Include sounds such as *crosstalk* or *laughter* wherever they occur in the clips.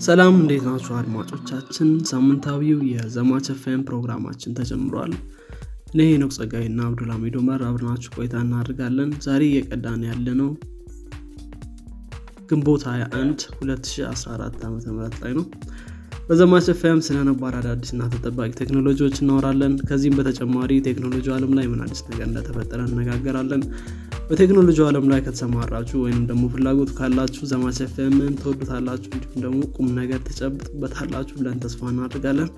ሰላም እንዴት ናችሁ አድማጮቻችን? ሳምንታዊው የዘማች ኤፍኤም ፕሮግራማችን ተጀምሯል። እኔ ሄኖክ ጸጋይ እና አብዱልሚድ ኡመር አብረናችሁ ቆይታ እናደርጋለን። ዛሬ እየቀዳን ያለ ነው ግንቦት 21 2014 ዓ ም ላይ ነው በዘማች ኤፍኤም ስለ ነባር አዳዲስ እና ተጠባቂ ቴክኖሎጂዎች እናወራለን። ከዚህም በተጨማሪ ቴክኖሎጂ አለም ላይ ምን አዲስ ነገር እንደተፈጠረ እነጋገራለን በቴክኖሎጂ አለም ላይ ከተሰማራችሁ ወይም ደግሞ ፍላጎቱ ካላችሁ ዘማች ኤፍኤምን ትወዱታላችሁ እንዲሁም ደግሞ ቁም ነገር ትጨብጥበታላችሁ ብለን ተስፋ እናደርጋለን።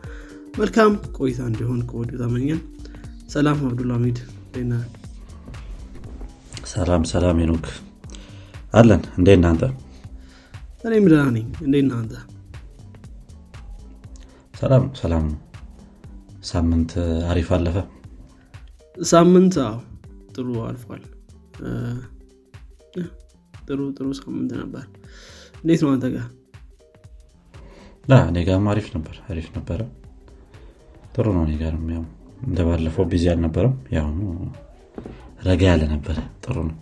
መልካም ቆይታ እንዲሆን ከወዲሁ ተመኘን። ሰላም አብዱልሚድ ና ሰላም ሰላም ሄኖክ። አለን። እንዴ እናንተ እኔም ደህና ነኝ። እንዴ እናንተ ሰላም። ሰላም። ሳምንት አሪፍ አለፈ? ሳምንት አዎ ጥሩ አልፏል። ጥሩ ጥሩ ሳምንት ነበር። እንዴት ነው አንተ ጋር? ላ እኔ ጋርም አሪፍ ነበር አሪፍ ነበረ። ጥሩ ነው እኔ ጋርም ያው እንደ ባለፈው busy አልነበረም። ያው ረጋ ያለ ነበረ። ጥሩ ነው።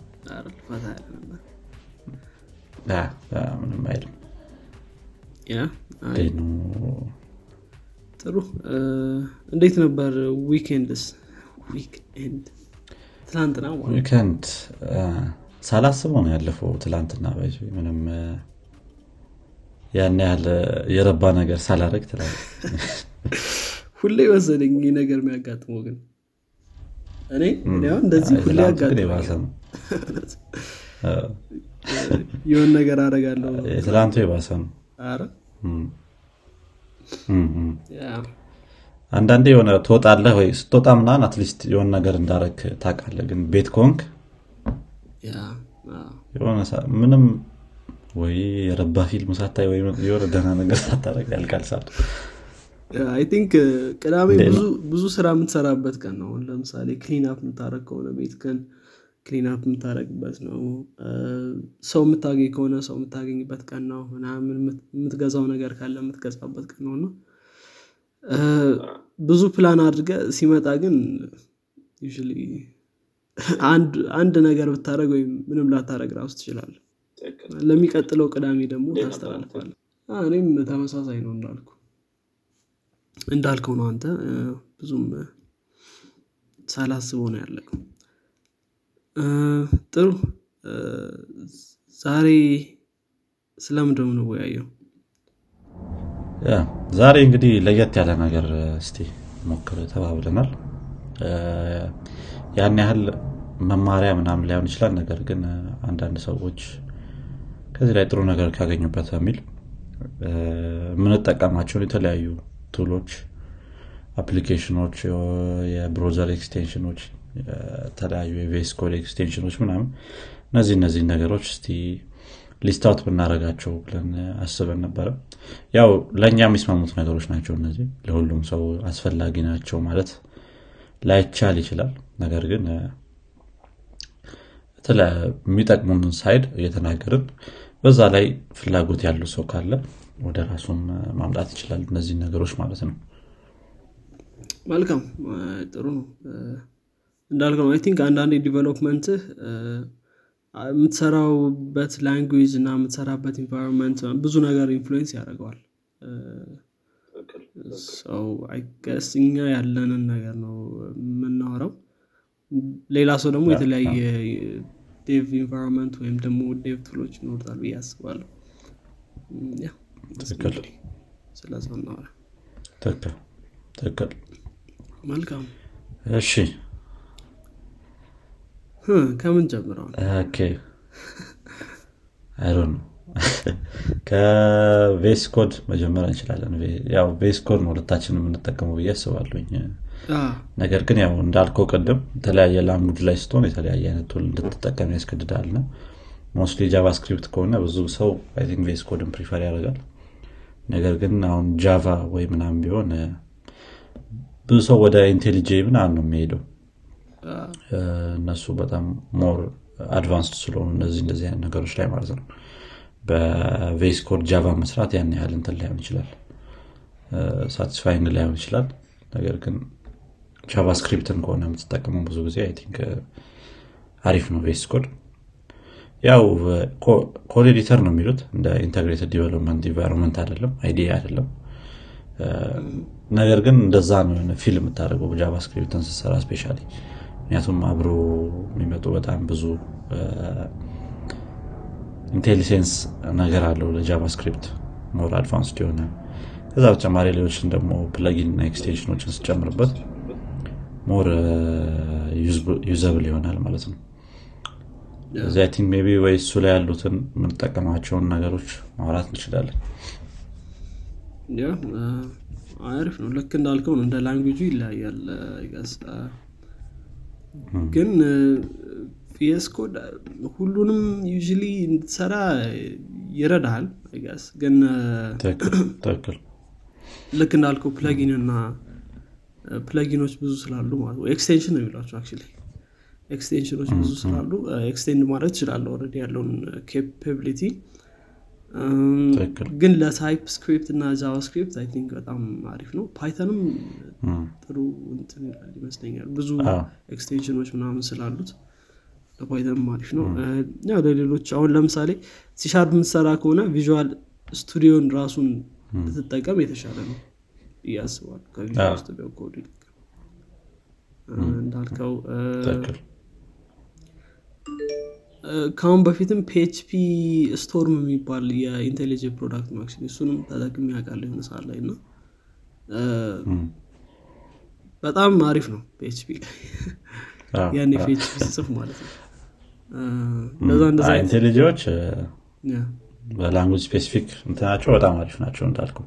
ምንም አይልም ጥሩ። እንዴት ነበር weekends weekend ትላንትና weekend ሳላስበው ነው ያለፈው ትላንትና ምንም ያን ያህል የረባ ነገር ሳላረግ ትላል *laughs* ሁሌ መሰለኝ ይህ ነገር የሚያጋጥመው ግን። እኔ እንደዚህ ሁሌ ያጋጥመው *laughs* የሆን ነገር አደርጋለሁ። የትላንቱ የባሰ ነው አንዳንዴ የሆነ ትወጣለህ ወይ? ስትወጣ ምናን አትሊስት የሆነ ነገር እንዳረግ ታውቃለህ። ግን ቤት ከሆንክ የሆነ ምንም ወይ የረባ ፊልም ሳታይ ወይ የሆነ ደህና ነገር ሳታረግ ያልቃል ሰዓቱ። አይ ቲንክ ቅዳሜ ብዙ ስራ የምትሰራበት ቀን ነው። ለምሳሌ clean up የምታደረግ ከሆነ ቤት ቀን ክሊን አፕ የምታደረግበት ነው። ሰው የምታገኝ ከሆነ ሰው የምታገኝበት ቀን ነው ምናምን የምት- የምትገዛው ነገር ካለ የምትገዛበት ቀን ነው። ብዙ ፕላን አድርገ ሲመጣ ግን አንድ ነገር ብታደረግ ወይም ምንም ላታደረግ ራሱ ትችላል ለሚቀጥለው ቅዳሜ ደግሞ ታስተላልፋል እኔም ተመሳሳይ ነው እንዳልኩ እንዳልከው ነው አንተ። ብዙም ሳላስበው ነው ያለቀው ጥሩ። ዛሬ ስለምንድን ነው የምንወያየው? ዛሬ እንግዲህ ለየት ያለ ነገር እስቲ እንሞክር ተባብለናል። ያን ያህል መማሪያ ምናምን ላይሆን ይችላል ነገር ግን አንዳንድ ሰዎች ከዚህ ላይ ጥሩ ነገር ካገኙበት በሚል የምንጠቀማቸውን የተለያዩ ቱሎች አፕሊኬሽኖች የብሮዘር ኤክስቴንሽኖች የተለያዩ የ VS Code extension ኦች ምናምን እነዚህ እነዚህ ነገሮች እስቲ list out ብናደረጋቸው ብለን አስበን ነበረ። ያው ለእኛ የሚስማሙት ነገሮች ናቸው እነዚህ። ለሁሉም ሰው አስፈላጊ ናቸው ማለት ላይቻል ይችላል። ነገር ግን የሚጠቅሙንን side እየተናገርን በዛ ላይ ፍላጎት ያለው ሰው ካለ ወደ ራሱም ማምጣት ይችላል እነዚህ ነገሮች ማለት ነው። መልካም ጥሩ ነው እንዳልከው I think አንዳንዴ development ህ የምትሰራበት language እና የምትሰራበት environment ብዙ ነገር influence ያደርገዋል። ሰው እኛ ያለንን ነገር ነው የምናወራው። ሌላ ሰው ደግሞ የተለያየ dev environment ወይም ደግሞ dev tool ኦች ይኖሩታል ብዬ አስባለሁ። ስለዛ እናወራ ትክክል። ትክክል። መልካም። እሺ ከምን ጀምረው ነው? *laughs* ከ VS Code መጀመር እንችላለን። ያው VS Code ነው ሁለታችን የምንጠቀመው ብዬ አስባለሁኝ። ነገር ግን ያው እንዳልከው ቅድም የተለያየ language ላይ ስትሆን የተለያየ አይነት tool እንድትጠቀም ያስገድዳል። ና mostly JavaScript ከሆነ ብዙ ሰው VS Code ን prefer ያደርጋል። ነገር ግን አሁን Java ወይ ምናምን ቢሆን ብዙ ሰው ወደ IntelliJ ምናምን ነው የሚሄደው እነሱ በጣም more advanced ስለሆኑ እነዚህ እንደዚህ አይነት ነገሮች ላይ ማለት ነው። በ VS Code Java መስራት ያን ያህል እንትን ላይሆን ይችላል። satisfying ላይሆን ይችላል። ነገር ግን JavaScript ን ከሆነ የምትጠቀመው ብዙ ጊዜ I think አሪፍ ነው VS Code። ያው code editor ነው የሚሉት። እንደ integrated development environment አይደለም IDE አይደለም። ነገር ግን እንደዛ ነው feel የምታደርገው በ JavaScript ን ስትሰራ specially ምክንያቱም አብሮ የሚመጡ በጣም ብዙ intelligence ነገር አለው ለ JavaScript more advanced የሆነ። ከዛ በተጨማሪ ሌሎችን ደግሞ plugin እና extension ኦችን ስጨምርበት more usable ይሆናል ማለት ነው። I think maybe ወይ እሱ ላይ ያሉትን የምንጠቀማቸውን ነገሮች ማውራት እንችላለን። አሪፍ ነው። ልክ እንዳልከው እንደ language ኡ ይለያያል ግን ኮድ ሁሉንም ዩሊ እንድትሰራ ይረዳሃል ጋዝ ግን ልክ እንዳልከው plugin እና plugin ኦች ብዙ ስላሉ ማለት ነው። extension ነው የሚሏቸው actually። extension ኦች ብዙ ስላሉ extend ማድረግ ትችላለህ already ያለውን capability ግን ለ TypeScript እና JavaScript I think በጣም አሪፍ ነው። Python ም ጥሩ እንትን ይላል ይመስለኛል። ብዙ extension ኦች ምናምን ስላሉት ለ Python ም አሪፍ ነው። ያው ለሌሎች አሁን ለምሳሌ ሲሻርፕ የምትሰራ ከሆነ Visual Studio ን ራሱን ብትጠቀም የተሻለ ነው አስባለሁ። ከ Visual Studio Code እንዳልከው ከአሁን በፊትም PhpStorm የሚባል የ IntelliJ product actually እሱንም ተጠቅሜ ያውቃለሁ የሆነ ሰዓት ላይ እና በጣም አሪፍ ነው ፒኤችፒ። ላይ ያኔ PHP ስጽፍ ማለት ነው። እንደዛ እንደዛ IntelliJ ዎች በ language specific እንትናቸው በጣም አሪፍ ናቸው እንዳልኩ።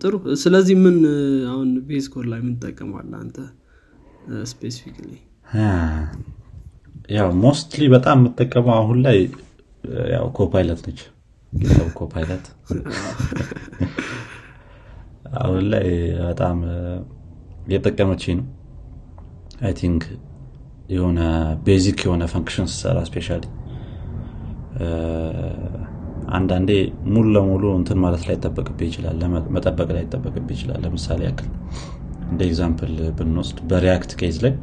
ጥሩ። ስለዚህ ምን አሁን VS Code ላይ ምን ትጠቀማለህ አንተ specifically ያው mostly በጣም የምጠቀመው አሁን ላይ ያው Copilot ነች። GitHub Copilot *laughs* አሁን ላይ በጣም እየጠቀመች ነው። I think የሆነ basic የሆነ function ስሰራ especially አንዳንዴ ሙሉ ለሙሉ እንትን ማለት ላይ ይጠበቅብህ ይችላል መጠበቅ ላይ ይጠበቅብህ ይችላል። ለምሳሌ ያክል እንደ example ብንወስድ በ React case ላይ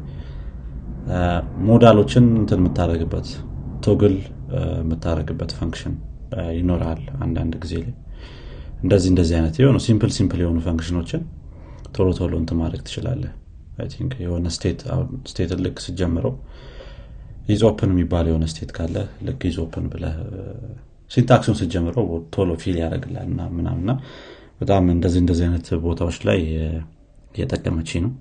modal ኦችን እንትን የምታደረግበት toggle የምታደረግበት function ይኖራል አንዳንድ ጊዜ ላይ። እንደዚህ እንደዚህ አይነት የሆኑ simple simple የሆኑ function ኦችን ቶሎ ቶሎ እንትን ማድረግ ትችላለህ። think የሆነ state ልክ ስጀምረው isOpen የሚባል የሆነ state ካለ ልክ isOpen ብለህ syntax ኡን ስጀምረው ቶሎ fill ያደርግልሃል እና ምናምና በጣም እንደዚህ እንደዚህ አይነት ቦታዎች ላይ እየጠቀመች ነው።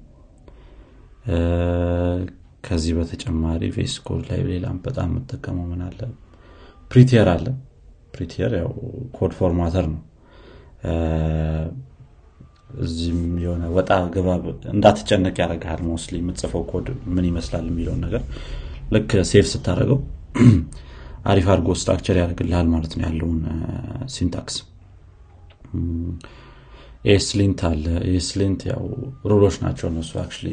ከዚህ በተጨማሪ VS Code ላይ ሌላም በጣም የምጠቀመው ምን አለ? Prettier አለ። Prettier ያው code formatter ነው። እዚህም የሆነ ወጣ ገባ እንዳትጨነቅ ያደርግሃል mostly የምትጽፈው ኮድ ምን ይመስላል የሚለውን ነገር ልክ save ስታደርገው *clears throat* አሪፍ አድርጎ structure ያደርግልሃል ማለት ነው ያለውን syntax ESLint አለ። ESLint ያው rule ኦች ናቸው እነሱ actually።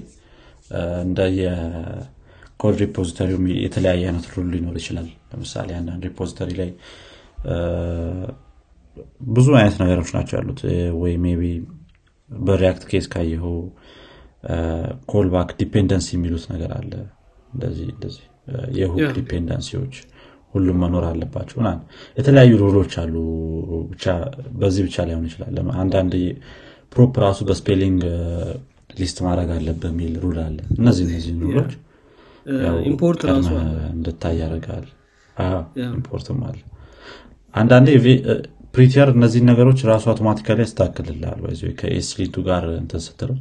እንደ የ code repository የተለያየ አይነት rule ሊኖር ይችላል። ለምሳሌ አንዳንድ repository ላይ ብዙ አይነት ነገሮች ናቸው ያሉት። ወይ maybe በ React case ካየኸው callback dependency የሚሉት ነገር አለ። እንደዚህ እንደዚህ የ hook. dependency ዎች ሁሉም መኖር አለባቸው ምናምን። የተለያዩ rule ኦች አሉ። ብቻ በዚህ ብቻ ላይሆን ይችላል። አንዳንድ prop ራሱ በ spelling list ማድረግ አለብህ የሚል rule አለ። እነዚህ እነዚህ rule ኦች እንድታይ ያደርጋል. import ም አለ። አንዳንዴ Prettier እነዚህን ነገሮች ራሱ automatically ያስተካክልልሃል። ወይ ከ ESLint ኡ ጋር እንትን ስትለው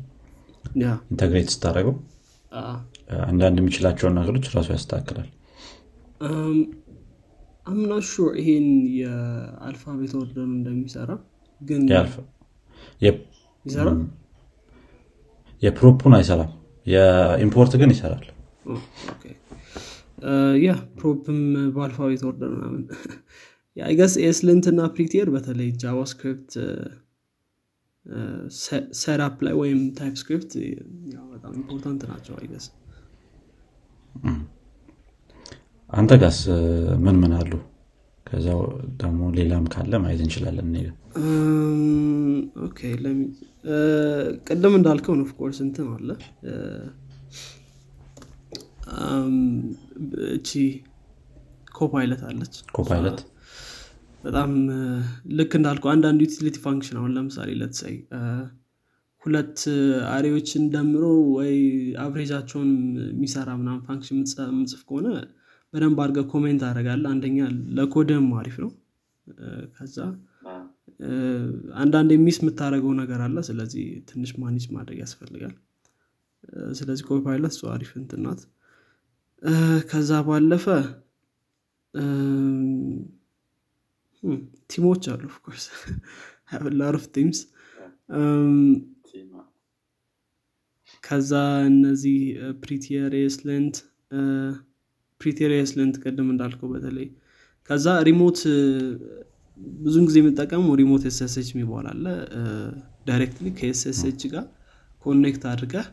integrate ስታደርገው አንዳንድ የሚችላቸውን ነገሮች ራሱ ያስተካክላል I'm not sure ይሄን የ alphabet order እንደሚሰራ ግን ያልፍ የ- ይሰራ የ prop ኡን አይሰራም። የ import ግን ይሰራል። ያ prop ም በ alphabet order ምናምን *laughs* I guess ESLint እና Prettier በተለይ JavaScript ሰራፕ ላይ ወይም TypeScript ያው በጣም important ናቸው I guess አንተ ጋስ ምን ምን አሉ? ከዚያው ደግሞ ሌላም ካለ ማየት እንችላለን ቅድም እንዳልከው ነው of course እንትን አለ። እ፣ እቺ Copilot አለች። Copilot በጣም ልክ እንዳልከው አንዳንድ utility function አሁን ለምሳሌ let's say ሁለት array ዎችን ደምሮ ወይ አብሬጃቸውን የሚሰራ ምናምን function ምጽፍ ከሆነ በደንብ አድርጌ comment አደርጋለሁ አንደኛ ለኮደም አሪፍ ነው። ከዛ አንዳንድ የሚስ የምታደረገው ነገር አለ። ስለዚህ ትንሽ ማኒጅ ማድረግ ያስፈልጋል። ስለዚህ ኮፓይለት እሱ አሪፍ እንትናት ከዛ ባለፈ ቲሞች አሉ። ኦፍኮርስ ላርፍ ቲምስ ከዛ እነዚህ ፕሪቲየር ኤስለንት ፕሪቲየር ኤስለንት ቅድም እንዳልከው በተለይ ከዛ remote ብዙን ጊዜ የምጠቀመው remote SSH የሚባል አለ። directly ከ SSH ጋር connect አድርገህ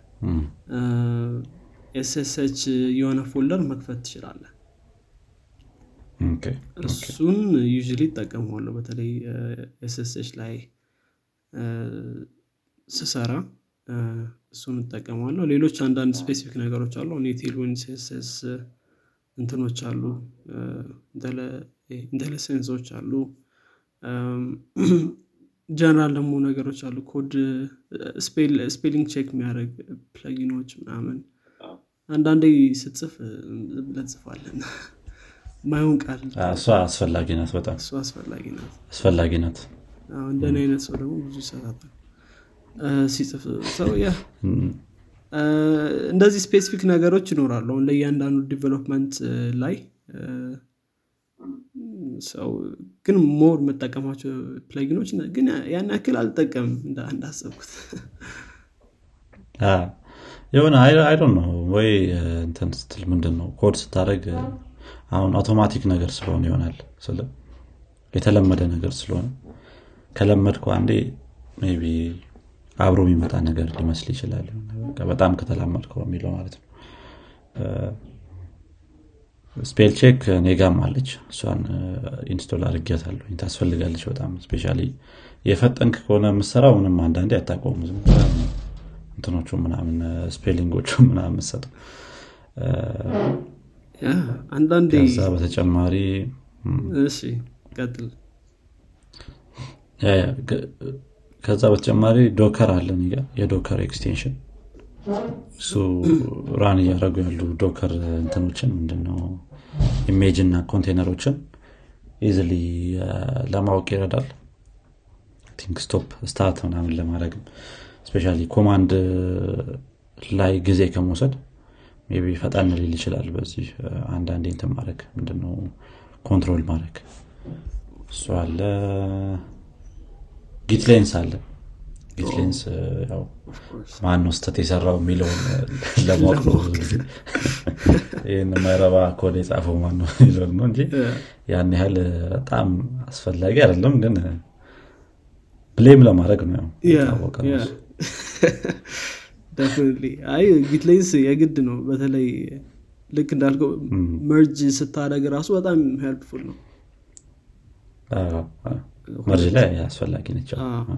SSH የሆነ folder መክፈት ትችላለህ። እሱን usually ይጠቀመዋለሁ በተለይ SSH ላይ ስሰራ እሱን እጠቀማለሁ ሌሎች አንዳንድ specific ነገሮች አሉ። Tailwind CSS እንትኖች አሉ። IntelliSense ኦች አሉ። ጀነራል ደግሞ ነገሮች አሉ። code spelling check የሚያደርግ plugin ኦች ምናምን አንዳንዴ ስጽፍ እጽፋለሁ ማይሆን ቃል እሷ አስፈላጊ ናት በጣም። አስፈላጊ ናት አስፈላጊ ናት እንደኔ አይነት ሰው ደግሞ ብዙ ይሳሳታል ሲጽፍ ሰው ያ እንደዚህ specific ነገሮች ይኖራሉ አሁን ለእያንዳንዱ development ላይ። ሰው ግን more የምጠቀማቸው plugin ኦች ግን ያን ያክል አልጠቀምም እንዳሰብኩት። የሆነ I don't know ወይ እንትን ስትል ምንድን ነው ኮድ ስታደረግ አሁን አውቶማቲክ ነገር ስለሆነ ይሆናል ስለ የተለመደ ነገር ስለሆነ ከለመድኩ አንዴ maybe አብሮ የሚመጣ ነገር ሊመስል ይችላል። በጣም ከተላመድከው የሚለው ማለት ነው። spell check እኔጋም አለች። እሷን install አድርጊያታለሁ ታስፈልጋለች በጣም especially የፈጠንክ ከሆነ የምሰራው ምንም አንዳንዴ አታቆሙ እንትኖቹ ምናምን spelling ኦቹ *laughs* ምናምን ምሰጠው አንዳንዴ በተጨማሪ ከዛ በተጨማሪ Docker አለን የ Docker extension። እሱ run እያደረጉ ያሉ Docker እንትኖችን ምንድነው image እና container ኦችን easily ለማወቅ ይረዳል። I think stop start ምናምን ለማድረግ especially command ላይ ጊዜ ከመውሰድ maybe ፈጣን ሊል ይችላል በዚህ አንዳንዴ እንትን ማድረግ ምንድነው control ማድረግ። እሱ አለ GitLens አለ። GitLens ያው ማን ነው ስህተት የሰራው የሚለውን ለማወቅ ነው። ይህን የማይረባ ኮድ የጻፈው ማን ነው የሚለውን ነው እንጂ ያን ያህል በጣም አስፈላጊ አይደለም ግን blame ለማድረግ ነው የታወቀ *laughs* አይ GitLens የግድ ነው። በተለይ ልክ እንዳልከው merge ስታደርግ ራሱ በጣም helpful ነው merge ላይ አስፈላጊ ነች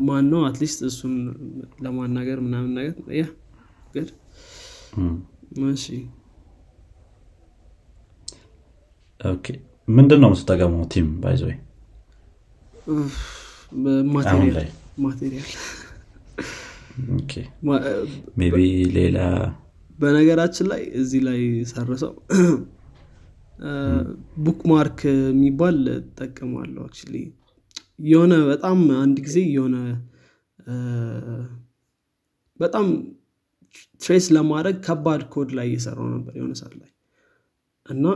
ማን ነው at least እሱን ለማናገር ምናምን ነገር ያ ግድ እሺ። ምንድን ነው የምትጠቀመው theme ላይ። Material። maybe ሌላ በነገራችን ላይ እዚህ ላይ ሰርሰው *clears throat* bookmark የሚባል ጠቀማለሁ actually የሆነ በጣም አንድ ጊዜ የሆነ በጣም trace ለማድረግ ከባድ ኮድ ላይ እየሰራው ነበር የሆነ ሰዓት ላይ። እና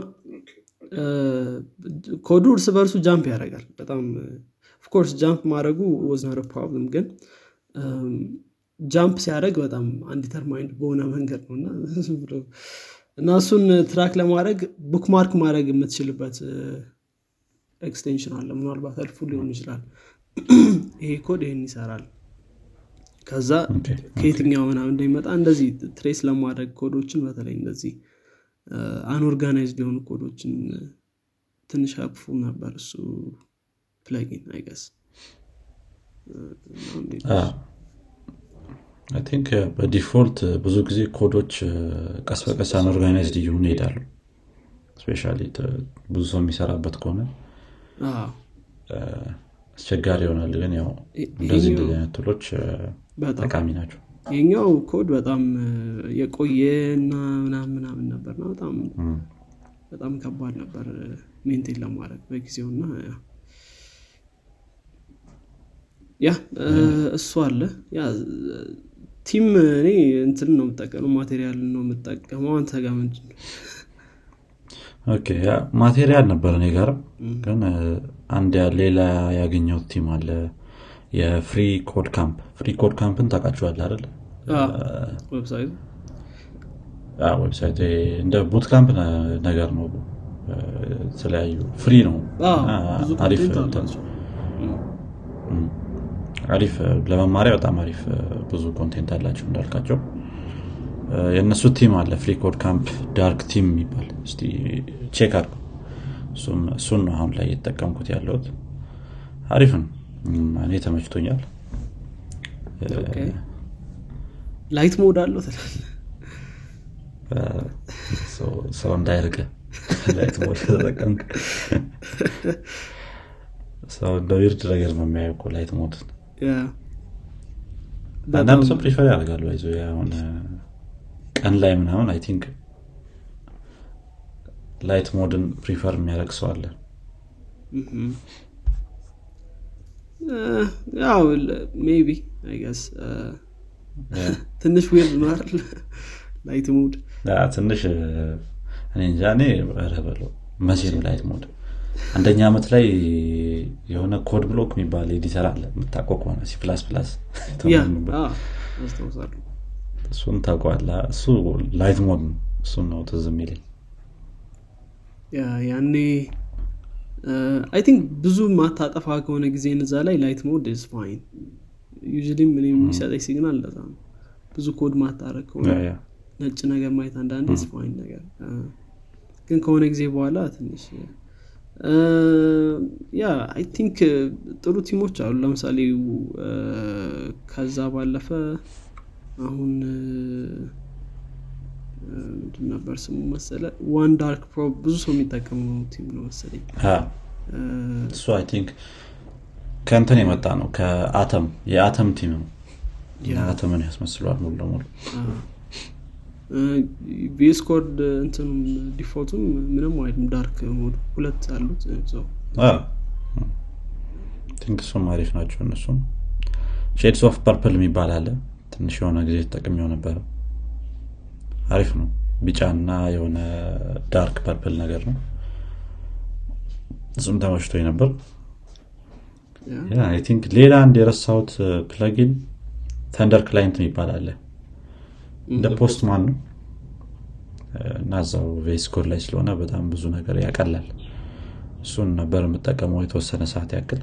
ኮዱ እርስ በርሱ jump ያደርጋል በጣም of course jump ማድረጉ wasn't a problem ግን jump ሲያደርግ በጣም undetermined በሆነ መንገድ ነው እና *laughs* እና እሱን track ለማድረግ bookmark ማድረግ የምትችልበት extension አለ። ምናልባት helpful ሊሆን ይችላል። ይሄ ኮድ ይህን ይሰራል። ከዛ ከየትኛው ምናምን እንደሚመጣ እንደዚህ trace ለማድረግ ኮዶችን በተለይ እንደዚህ unorganized ሊሆኑ ኮዶችን ትንሽ አቅፉ ነበር እሱ plugin I guess I think በ default ብዙ ጊዜ ኮዶች ቀስ በቀስ unorganized እየሆኑ ይሄዳሉ። especially ብዙ ሰው የሚሰራበት ከሆነ አስቸጋሪ ይሆናል ግን ያው እንደዚህ ይሄኛው እንደዚህ አይነት በጣም ጠቃሚ ናቸው። የኛው ኮድ በጣም የቆየ እና ምናምን ምናምን ነበር እና በጣም በጣም ከባድ ነበር maintain ለማድረግ በጊዜው እና ያ- እሱ አለ። ያ theme እኔ እንትን ነው የምጠቀመው Material ነው የምጠቀመው። አንተ ጋር ምንድን ነው okay Material ነበር እኔ ጋርም ግን አንድ ሌላ ያገኘሁት theme አለ። የ freeCodeCamp freeCodeCamp ን ታውቃችኋል አይደል? website? እንደ bootcamp ነገር ነው። የተለያዩ free ነው። አሪፍ አሪፍ ለመማሪያ በጣም አሪፍ ብዙ content አላቸው እንዳልካቸው የእነሱ theme አለ freeCodeCamp dark theme የሚባል። check አድርጉ። እሱን ነው አሁን ላይ እየተጠቀምኩት ያለሁት። አሪፍ ነው። እኔ ተመችቶኛል። light mode አለው ሰው- እንዳይርቅ light mode ተጠቀምክ ሰው እንደ weird ነገር ነው የሚያየው light mode። አንዳንድ ሰው prefer ያደርጋሉ ይዞ ቀን ላይ ምናምን I think light mode ን prefer የሚያደርግ ሰው አለ። ያው maybe I guess *laughs* ትንሽ ነው አይደል? light mode ትንሽ እንጃ። እኔ ኧረ በለው መቼ ነው light mode? አንደኛ ዓመት ላይ የሆነ Code Block የሚባል editor አለ። የምታውቀው ከሆነ C plus plus እሱን ታውቀዋለህ? እሱ light mode ነው። እሱን ነው ትዝ የሚለኝ። ያኔ I think ብዙ ማታጠፋ ከሆነ ጊዜ እዛ ላይ light mode's fine። usually ምን የሚሰጠኝ signal ለዛ ነው። ብዙ ኮድ ማታረግ ከሆነ ነጭ ነገር ማየት አንዳንዴ it's fine ነገር። ግን ከሆነ ጊዜ በኋላ ትንሽ yeah I think ጥሩ theme ኦች አሉ። ለምሳሌ ከዛ ባለፈ አሁን ምንድን ነበር ስሙ መሰለ One Dark Pro ብዙ ሰው የሚጠቀመው theme ነው መሰለኝ። እሱ I think ከእንትን የመጣ ነው ከአተም የ Atom theme ነው። አተምን ያስመስለዋል ሙሉ ለሙሉ። VS Code እንትኑም default ኡም ምንም አይልም dark mode ሁለት አሉት think እሱም አሪፍ ናቸው እነሱም። Shades of Purple የሚባል አለ ትንሽ የሆነ ጊዜ ተጠቅሜው ነበረ አሪፍ ነው። ቢጫ እና የሆነ dark purple ነገር ነው። እሱም ተመችቶ ነበር። think ሌላ አንድ የረሳሁት plugin Thunder Client አለ። እንደ Postman ነው እና እዛው VS Code ላይ ስለሆነ በጣም ብዙ ነገር ያቀላል። እሱን ነበር የምጠቀመው የተወሰነ ሰዓት ያክል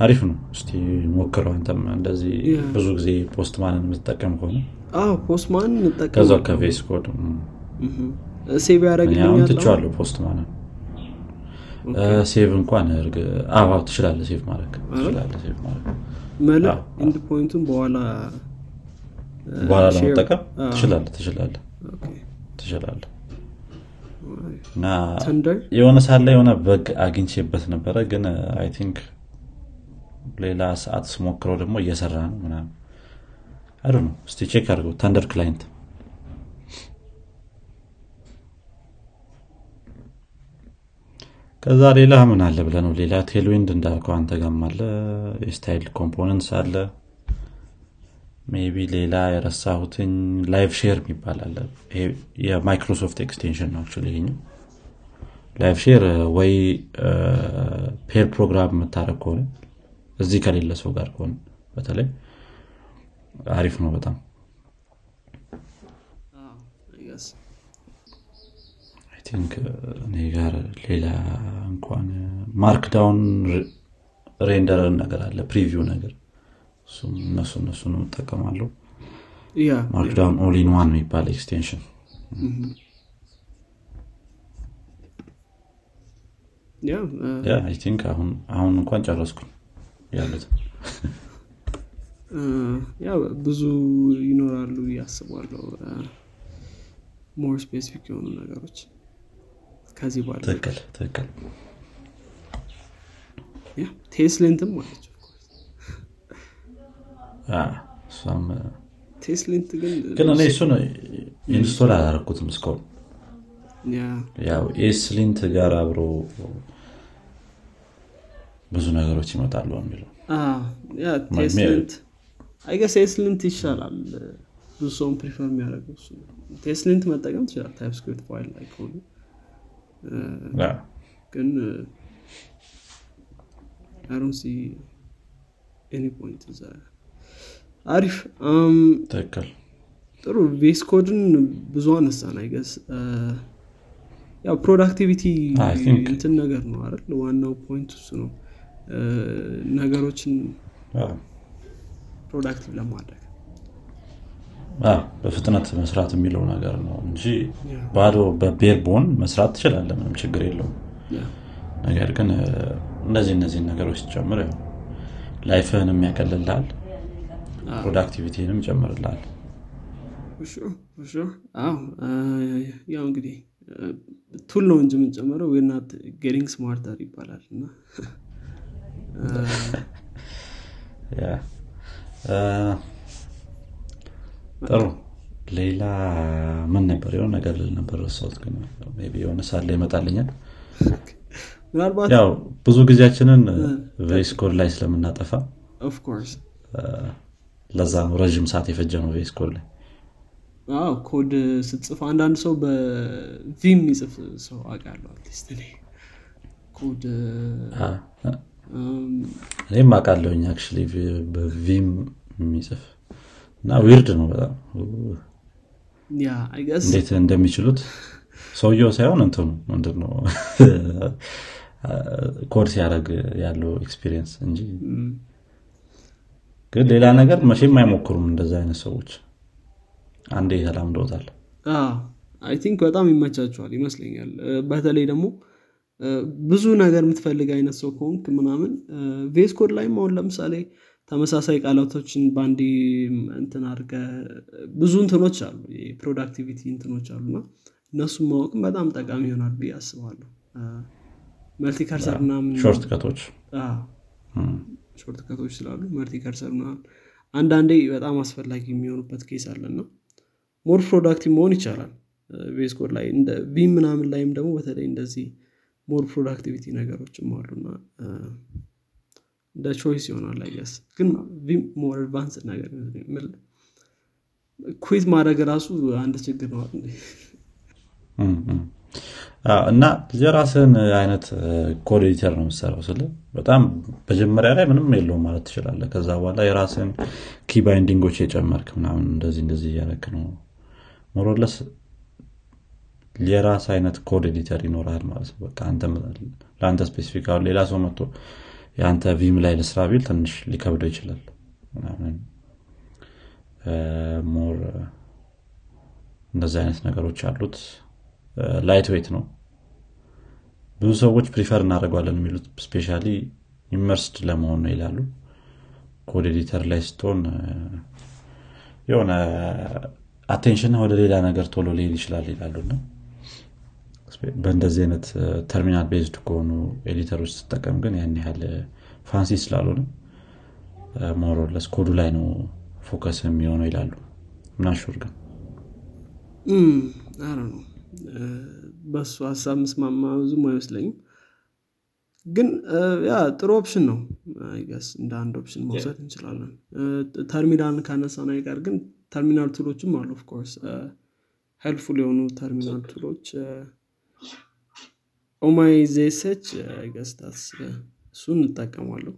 አሪፍ ነው። እስቲ ሞክረው አንተም እንደዚህ. ብዙ ጊዜ Postman ን የምትጠቀም ከሆነ። Postman እንጠቀም ከዛው ከ VS Code save ያደረግልኛል ትችዋለሁ Postman ን save እንኳን ትችላለህ save ማድረግ endpoint ኡን በኋላ በኋላ ለመጠቀም? ትችላለህ ትችላለህ። ትችላለህ። እና የሆነ ሳለ የሆነ bug አግኝቼበት ነበረ ግን I think ሌላ ሰዓት ስሞክረው ደግሞ እየሰራ ነው ምናምን። አይ ነው እስቲ check አድርገው። Thunder Client ከዛ ሌላ ምን አለ ብለ ነው? ሌላ Tailwind እንዳልከው አንተ ጋም አለ? የ styled components አለ? maybe ሌላ የረሳሁትኝ Live Share የሚባል አለ። የ Microsoft extension ነው ይሄኛው። Live Share ወይ pair program የምታደረግ ከሆነ እዚህ ከሌለ ሰው ጋር ከሆነ በተለይ አሪፍ ነው በጣም። think እኔ ጋር ሌላ እንኳን markdown render ነገር አለ preview ነገር። እሱም እነሱ እነሱ ነው እጠቀማለሁ Markdown All in One የሚባል extension አ፣ I think አሁን አሁን እንኳን ጨረስኩኝ ያሉት? ያው ብዙ ይኖራሉ እያስባለሁ more specific የሆኑ ነገሮች ከዚህ ባለ ትክክል ትክክል። TSLint ም አለች TSLint ግን እኔ እሱን install አላረኩትም እስካሁን። ያው ESLint ጋር አብሮ ብዙ ነገሮች ይመጣሉ የሚለው TSLint ይሻላል። ብዙ ሰውን prefer የሚያደርገው TSLint መጠቀም ትችላል TypeScript file ላይ ከሆነ። ግን አሮን ሲ any point እዛ። አሪፍ። ትክክል። ጥሩ። VS Code ን ብዙ አነሳን I guess ያው productivity እንትን ነገር ነው አይደል? ዋናው point እሱ ነው ነገሮችን productive ለማድረግ። በፍጥነት መስራት የሚለው ነገር ነው እንጂ ባዶ በ bare bone መስራት ትችላለ ምንም ችግር የለውም። ነገር ግን እነዚህ እነዚህን ነገሮች ጨምር life ህንም ያቀልልሃል አዎ። productivity ንም ይጨምርልሃል። ያው እንግዲህ tool ነው እንጂ የምንጨምረው። not getting smarter ይባላል እና *laughs* ጥሩ። ሌላ ምን ነበር? የሆነ ነገር ልል ነበር ረሳሁት ግን የሆነ ሳለ ይመጣልኛል። ያው ብዙ ጊዜያችንን VS Code ላይ ስለምናጠፋ ለዛ ነው ረዥም ሰዓት የፈጀ ነው ቬስ ኮድ ላይ ኮድ ስትጽፍ አንዳንድ ሰው በ Vim የሚጽፍ ሰው አውቃለሁ ኮድ እኔም አውቃለሁኝ actually በ Vim የሚጽፍ እና weird ነው በጣም። እንዴት እንደሚችሉት ሰውየው ሳይሆን እንትኑ ምንድን ነው ኮድ ሲያደርግ ያለው experience እንጂ ግን ሌላ ነገር መቼም አይሞክሩም እንደዚ አይነት ሰዎች። አንዴ ተላምደውታል። I think በጣም ይመቻቸዋል ይመስለኛል። በተለይ ደግሞ ብዙ ነገር የምትፈልግ አይነት ሰው ከሆንክ ምናምን VS Code ላይም አሁን ለምሳሌ ተመሳሳይ ቃላቶችን በአንዴ እንትን አድርገ ብዙ እንትኖች አሉ የ productivity እንትኖች አሉና እነሱም ማወቅም በጣም ጠቃሚ ይሆናል ብዬ አስባለሁ። multi-cursor ምናምን shortcut ኦች shortcut ኦች ስላሉ multi-cursor ምናምን አንዳንዴ በጣም አስፈላጊ የሚሆኑበት case አለና more productive መሆን ይቻላል። VS Code ላይ Vim ምናምን ላይም ደግሞ በተለይ እንደዚህ more productivity ነገሮችም አሉና እንደ choice ይሆናል I guess ግን more advance ነገር quit ማድረግ ራሱ አንድ ችግር ነው እና የራስህን አይነት code editor ነው የምሰራው ስለ በጣም መጀመሪያ ላይ ምንም የለውም ማለት ትችላለህ። ከዛ በኋላ የራስህን key binding ኦች የጨመርክ ምናምን እንደዚህ እንደዚህ እያደረክ ነው። more or less የራስ አይነት code editor ይኖራል ማለት ነው። ለአንተ specific አሁን ሌላ ሰው መጥቶ የአንተ Vim ላይ ልስራ ቢል ትንሽ ሊከብደው ይችላል more እንደዚህ አይነት ነገሮች አሉት። lightweight ነው። ብዙ ሰዎች prefer እናደርገዋለን የሚሉት especially immersed ለመሆን ነው ይላሉ። code editor ላይ ስትሆን የሆነ attention ወደ ሌላ ነገር ቶሎ ሊሄድ ይችላል ይላሉና በእንደዚህ አይነት terminal based ከሆኑ editor ኦች ስጠቀም ግን ያን ያህል fancy ስላልሆነ more or less code ኡ ላይ ነው focus የሚሆነው ይላሉ። I'm not sure ግን ነው በሱ ሀሳብ ምስማማ ብዙም አይመስለኝም። ግን ያ ጥሩ option ነው። I guess እንደ አንድ option መውሰድ እንችላለን። ተርሚናልን ካነሳን አይቀር ግን terminal tool ኦችም አሉ of course ሄልፕፉል የሆኑ ተርሚናል ቱሎች ኦማይ ዜሰች አይገስታስ እሱን እንጠቀማለሁ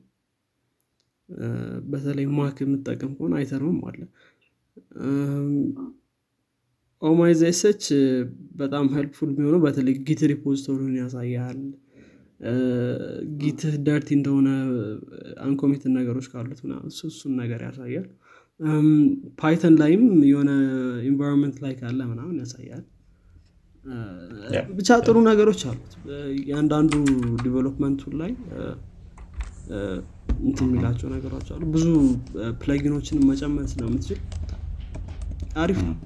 እ፣ በተለይ Mac የምጠቀም ከሆነ iTerm ም አለ። Oh My Zsh በጣም helpful የሚሆነው በተለይ Git repository ን ያሳያል። Git ህ dirty እንደሆነ uncommitted ነገሮች ካሉት እሱን ነገር ያሳያል። Python ላይም የሆነ environment ላይ ካለ ምናምን ያሳያል. ብቻ ጥሩ ነገሮች አሉት። እ፣ እያንዳንዱ development ኡ ላይ እንትን የሚላቸው ነገሮች አሉ። ብዙ plugin ኦችን መጨመር ስለምትችል አሪፍ ነው።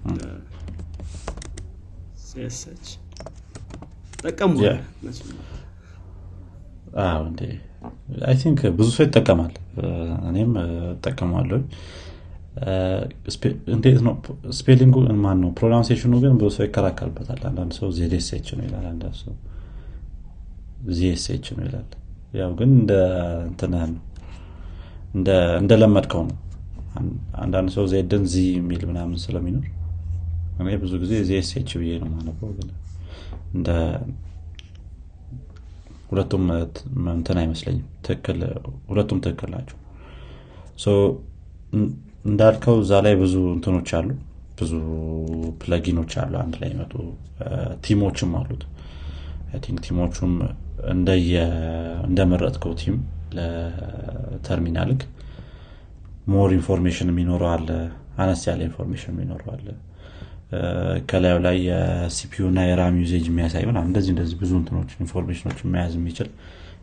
ጠቀሙ ብዙ ሰው ይጠቀማል። እኔም እጠቀማለሁ እንዴት ነው spelling ኡ ማን ነው pronunciation ኡ ግን ብዙ ሰው ይከራከርበታል አንዳንድ ሰው ዜዴስች ነው ይላል አንዳንድ ሰው Zsh ነው ይላል። ያው ግን እንደ እንትንህ ነው። እንደ- እንደለመድከው ነው። አን- አንዳንድ ሰው Z ን Z የሚል ምናምን ስለሚኖር እኔ ብዙ ጊዜ Zsh ብዬ ነው ማነበው ግን እንደ ሁለቱም እንትን አይመስለኝም። ሁለቱም ትክክል ናቸው እንዳልከው እዛ ላይ ብዙ እንትኖች አሉ። ብዙ plugin ኦች አሉ። አንድ ላይ ይመጡ theme ኦችም አሉት። think theme ኦቹም እንደመረጥከው theme ለ terminal ክ more information አለ። አነስ ያለ information እ፣ ከላዩ ላይ የ CPU እና የ RAM usage የሚያሳይ ምናምን እንደዚህ እንደዚህ ብዙ እንትኖች information ኦች መያዝ የሚችል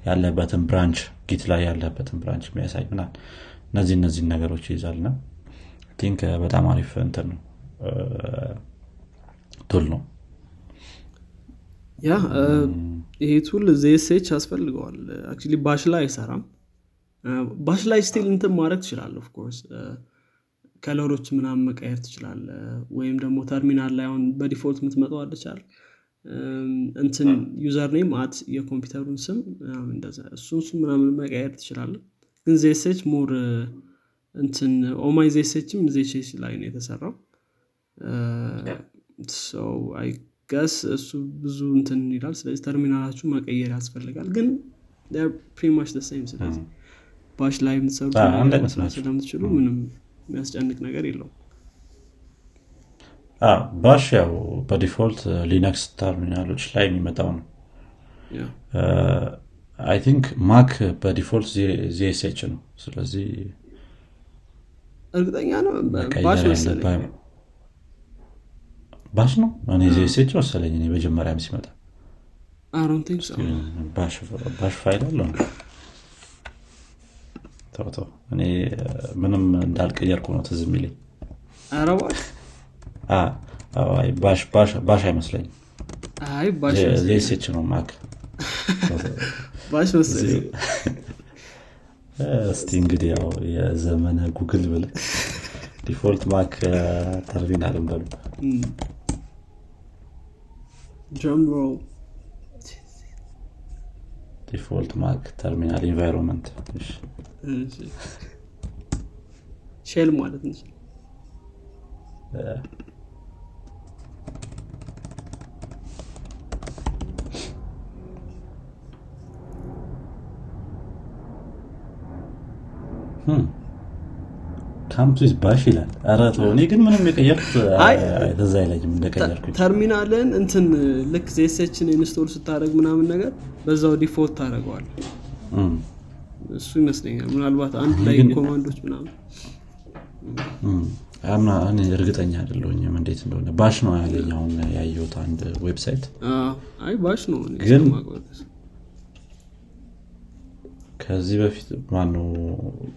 ያለበትን branch Git ላይ ያለበትን branch የሚያሳይ ምናምን እነዚህ እነዚህን ነገሮች ይይዛል think በጣም አሪፍ እንትን ነው tool ነው። yeah ይሄ tool Zsh ያስፈልገዋል። actually Bash ላይ አይሰራም። Bash ላይ still እንትን ማድረግ ትችላለ of course color ኦች ምናምን መቀየር ትችላለ ወይም ደግሞ ተርሚናል ላይ አሁን በ default የምትመጣው አለቻል እንትን username at የኮምፒውተሩን ስም እሱ ምናምን መቀየር ትችላለ ግን Zsh more እንትን Oh My Zsh ም Zsh ላይ ነው የተሰራው። ሰው I guess እሱ ብዙ እንትን ይላል። ስለዚህ ተርሚናላችሁ መቀየር ያስፈልጋል። ግን pretty much the same ስለዚህ Bash ላይ የምትሰሩት መስራት ስለምትችሉ ምንም የሚያስጨንቅ ነገር የለው Bash ያው በ default Linux terminal ኦች ላይ የሚመጣው ነው። I think Mac በ default Zsh ነው። ስለዚህ እርግጠኛ ነው? Bash መሰለኝ። Bash ነው? እኔ Zsh መሰለኝ እኔ መጀመሪያም ሲመጣ። Bash ፋይል አለው እንዴ? ተው ተው። እኔ ምንም እንዳልቀየርኩ ነው ትዝ የሚለኝ። Bash። Bash- Bash አይመስለኝም። አይ Bash መሰለኝ Zsh ነው Mac Bash መሰለኝ እስቲ እንግዲህ ያው የዘመነ ጉግል ብል default Mac terminal በሉ default Mac terminal environment። shell ማለት ነው comes Bash ይላል። ኧረ ተው እኔ ግን ምንም የቀየርኩት ትዝ አይለኝም እንደቀየርኩኝ ተርሚናልን እንትን ልክ zsh ን install ስታደረግ ምናምን ነገር በዛው default ታደረገዋል እሱ ይመስለኛል። ምናልባት አንድ ላይ command ኦች ምናምን አምና እኔ እርግጠኛ አይደለሁኝም እንዴት እንደሆነ። Bash ነው ያለኝ አሁን ያየሁት አንድ website። አይ Bash ነው ግን- ከዚህ በፊት ማነው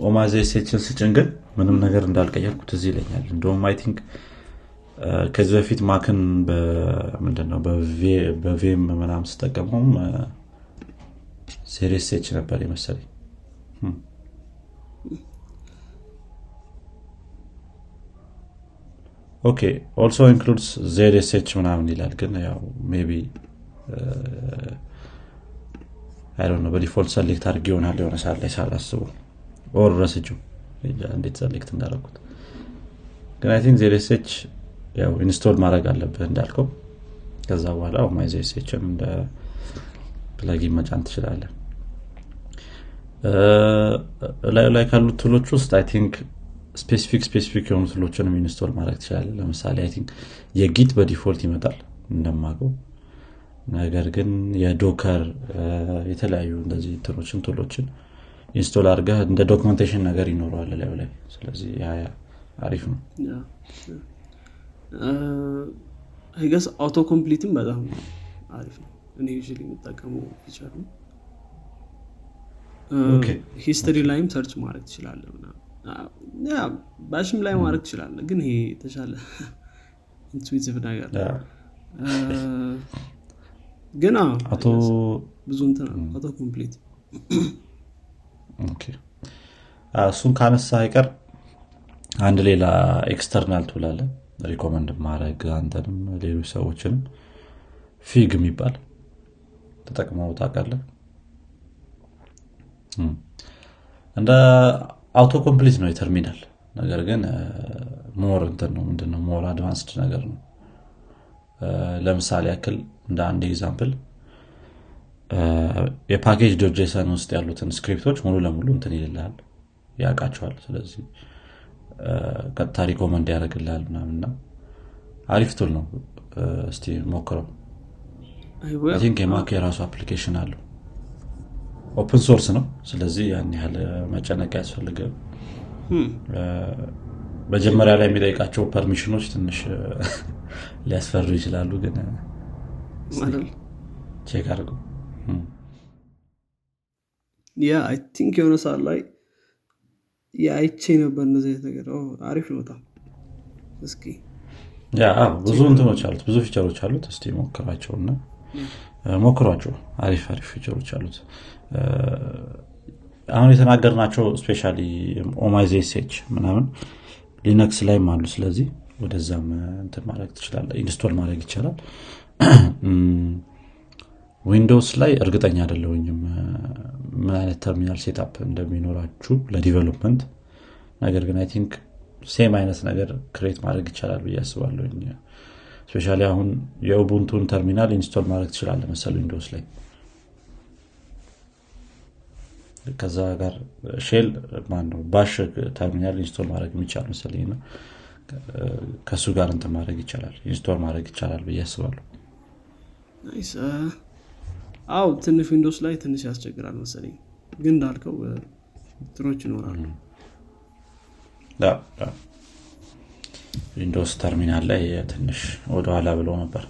Oh My Zsh ን ስጭን ግን ምንም ነገር እንዳልቀየርኩ ትዝ ይለኛል። እንደውም I think ከዚህ በፊት Mac ን ምንድነው በ VM ምናም ስጠቀመውም ሴሪስ ሴች ነበር የመሰለኝ። OK also includes zsh ምናምን ይላል ግን ያው maybe አይ ነው በ default select አድርጌ ይሆናል የሆነ ሰዓት ላይ ሳላስበው። or ረስችው እንዴት select እንዳደረኩት። ግን I think zsh ያው install ማድረግ አለብህ እንዳልከው። ከዛ በኋላ Oh My Zsh ን እንደ plugin መጫን ትችላለን ላዩ ላይ ካሉት tool ኦች ውስጥ I think specific specific የሆኑ tool ኦችንም install ማድረግ ትችላለ ለምሳሌ I think የ Git በ default ይመጣል እንደማቀው ነገር ግን የ Docker የተለያዩ እንደዚህ እንትኖችን tool ኦችን install አድርገህ እንደ documentation ነገር ይኖረዋል ላዩ ላይ። ስለዚህ አሪፍ ነው። I guess auto complete ም በጣም አሪፍ ነው። እኔ ዩ የምጠቀመው feature ነው። history ላይም search ማድረግ ትችላለ Bash ም ላይ ማድረግ ትችላለ ግን ይሄ የተሻለ *laughs* intuitive ነገር ግን auto ብዙ እንትን auto complete። እሱን ካነሳ አይቀር አንድ ሌላ external tool አለ recommend ማድረግ አንተንም ሌሎች ሰዎችንም Fig የሚባል ተጠቅመው ታውቃለህ? እንደ auto complete ነው የተርሚናል። ነገር ግን more እንትን ነው ምንድነው? more advanced ነገር ነው ለምሳሌ ያክል እንደ አንድ example የ package.json ውስጥ ያሉትን script ኦች ሙሉ ለሙሉ እንትን ይልልሃል ያውቃቸዋል። ስለዚህ ቀጥታ recommend ያደርግልሃል ምናምና አሪፍ tool ነው። እስቲ ሞክረው። think የ Mac የራሱ application አለው። open source ነው። ስለዚህ ያን ያህል መጨነቅ ያስፈልግም መጀመሪያ ላይ የሚጠይቃቸው permission ኦች ትንሽ ሊያስፈሩ ይችላሉ ግን check አድርገው yeah I think የሆነ ሰዓት ላይ አይቼ ነበር እነዚህ ነገር። አሪፍ ነው በጣም። እስኪ ብዙ እንትኖች አሉት ብዙ feature ኦች አሉት። እስቲ ሞክሯቸው። እና ሞክሯቸው። አሪፍ አሪፍ feature ኦች አሉት። አሁን የተናገርናቸው especially Oh My Zsh ምናምን Linux ላይም አሉ። ስለዚህ ወደዛም እንትን ማድረግ ትችላለ install ማድረግ ይቻላል። *clears throat* Windows ላይ እርግጠኛ አይደለሁኝም ምን አይነት terminal setup እንደሚኖራችሁ ለ development። ነገር ግን I think same አይነት ነገር create ማድረግ ይቻላል ብዬ አስባለሁ especially አሁን የ Ubuntu ን terminal install ማድረግ ትችላለ መሰል Windows ላይ። ከዛ ጋር shell ማነው Bash terminal install ማድረግ የሚቻል መሰለኝ ነው ከእሱ ጋር እንትን ማድረግ ይቻላል install ማድረግ ይቻላል ብዬ አስባለሁ። አው ትንሽ Windows ላይ ትንሽ ያስቸግራል መሰለኝ። ግን እንዳልከው እንትኖች ይኖራሉ። Windows terminal ላይ ትንሽ ወደኋላ ብሎ ነበር።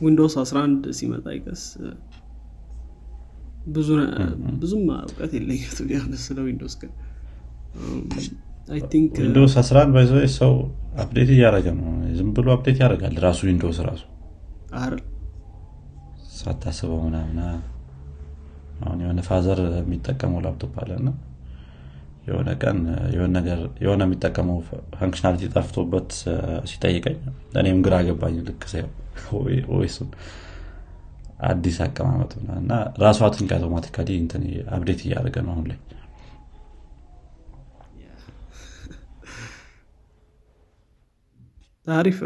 Windows 11 ሲመጣ I guess ብዙም እውቀት የለኝ *laughs* ስለ Windows ግን Windows 11 by the way update እያደረገ ነው። ዝም ብሎ update ያደርጋል ራሱ Windows ራሱ። ሳታስበው ምናምና አሁን የሆነ father የሚጠቀመው ላፕቶፕ አለ እና የሆነ ቀን የሆነ የሚጠቀመው functionality ጠፍቶበት ሲጠይቀኝ እኔም ግራ ገባኝ ልክ ወይሱን አዲስ አቀማመጥ እና ራሱ I think automatically update እያደረገ ነው አሁን ላይ አሪፍ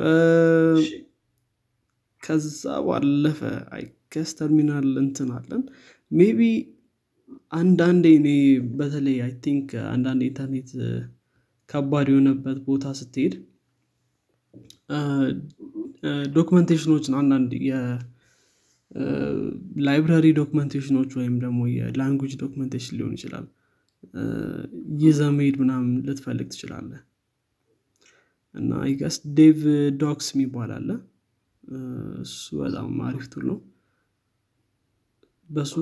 ከዛ ባለፈ I guess terminal እንትን አለን። maybe አንዳንዴ እኔ በተለይ I think አንዳንድ ኢንተርኔት ከባድ የሆነበት ቦታ ስትሄድ documentation ኦችን አንዳንድ የ library documentation ኦች ወይም ደግሞ የ language documentation ሊሆን ይችላል። ይዘ መሄድ ምናምን ልትፈልግ ትችላለ እና I guess DevDocs የሚባል አለ። እሱ በጣም አሪፍ tool ነው። በሱ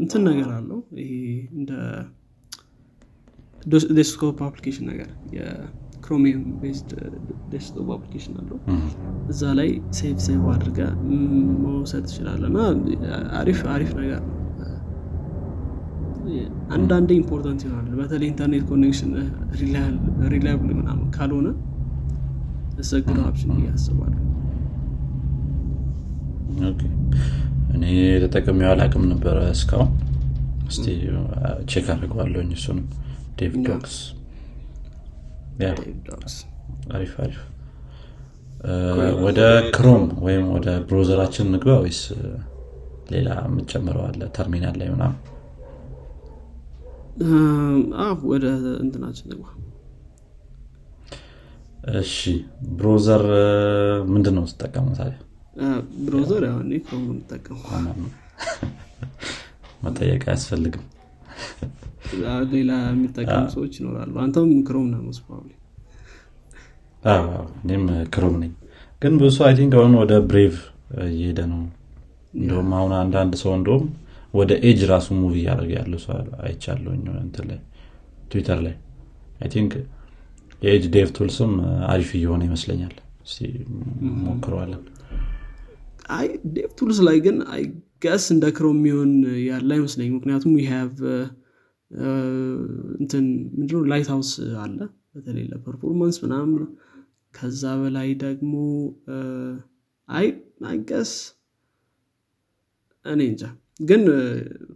እንትን ነገር አለው። ይሄ እንደ desktop application ነገር የ Chromium based desktop application አለው። እዛ ላይ save save አድርገ መውሰድ ትችላለ እና አሪፍ አሪፍ ነገር ነው። አንዳንዴ important ይሆናል። በተለይ ኢንተርኔት connection reliable ምናምን ካልሆነ it's a good option ብዬ አስባለሁ እኔ ተጠቅሜው አላቅም ነበረ እስካሁን። እስቲ check አድርገዋለሁኝ እሱንም. DevDocs አሪፍ አሪፍ. ወደ Chrome ወይም ወደ browser ኣችን ንግባ ወይስ ሌላ የምጨምረው አለ? ተርሚናል ላይ ምናም ወደ እንትናችን ንግባ እሺ browser ምንድን ነው ስጠቀመው ታዲያ? browser ያው እኔ Chrome ነው የምጠቀመው። መጠየቅ አያስፈልግም። ሌላ የሚጠቀሙ ሰዎች ይኖራሉ። አንተም Chrome ነው most እኔም Chrome ነኝ። ግን ብዙ I think አሁን ወደ Brave እየሄደ ነው። እንደውም አሁን አንዳንድ ሰው እንደውም ወደ ኤጅ ራሱ move እያደረገ ያለው ሰው አይቻለሁኝ። እንትን ላይ ትዊተር ላይ። I think የ Edge dev tools ም አሪፍ እየሆነ ይመስለኛል። ሞክረዋለን አይ dev tools ላይ ግን I guess እንደ Chrome የሚሆን ያለ አይመስለኝ ምክንያቱም have እንትን ምንድነው Lighthouse አለ በተለይ ለ performance ምናምን። ከዛ በላይ ደግሞ I I guess እኔ እንጃ። ግን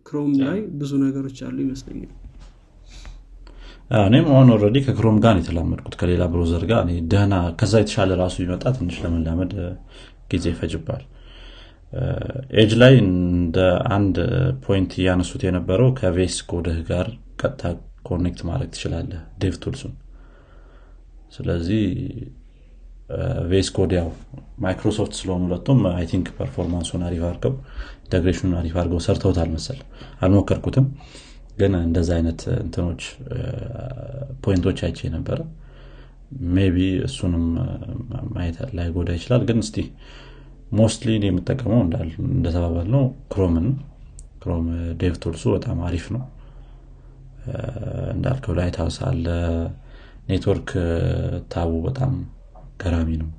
Chrome ላይ ብዙ ነገሮች አሉ ይመስለኛል እኔም አሁን already ከ Chrome ጋር የተላመድኩት። ከሌላ browser ጋር ደህና ከዛ የተሻለ ራሱ ቢመጣ ትንሽ ለመላመድ ጊዜ ይፈጅባል። ኤጅ ላይ እንደ አንድ point እያነሱት የነበረው ከ VS Code ህ ጋር ቀጥታ connect ማድረግ ትችላለህ dev tools ኡን። ስለዚህ VS Code ያው ማይክሮሶፍት ስለሆኑ ሁለቱም I think performance ኡን አሪፍ አድርገው integration ኡን አሪፍ አድርገው ሰርተውታል መሰል። አልሞከርኩትም ግን እንደዚ አይነት እንትኖች point ኦች አይቼ ነበረ maybe እሱንም ማየት ላይጎዳ ይችላል። ግን እስቲ mostly የምጠቀመው እንደተባባልነው Chrome ን Chrome dev tools ኡ በጣም አሪፍ ነው። እንዳልከው Lighthouse አለ network tab ኡ በጣም ገራሚ ነው።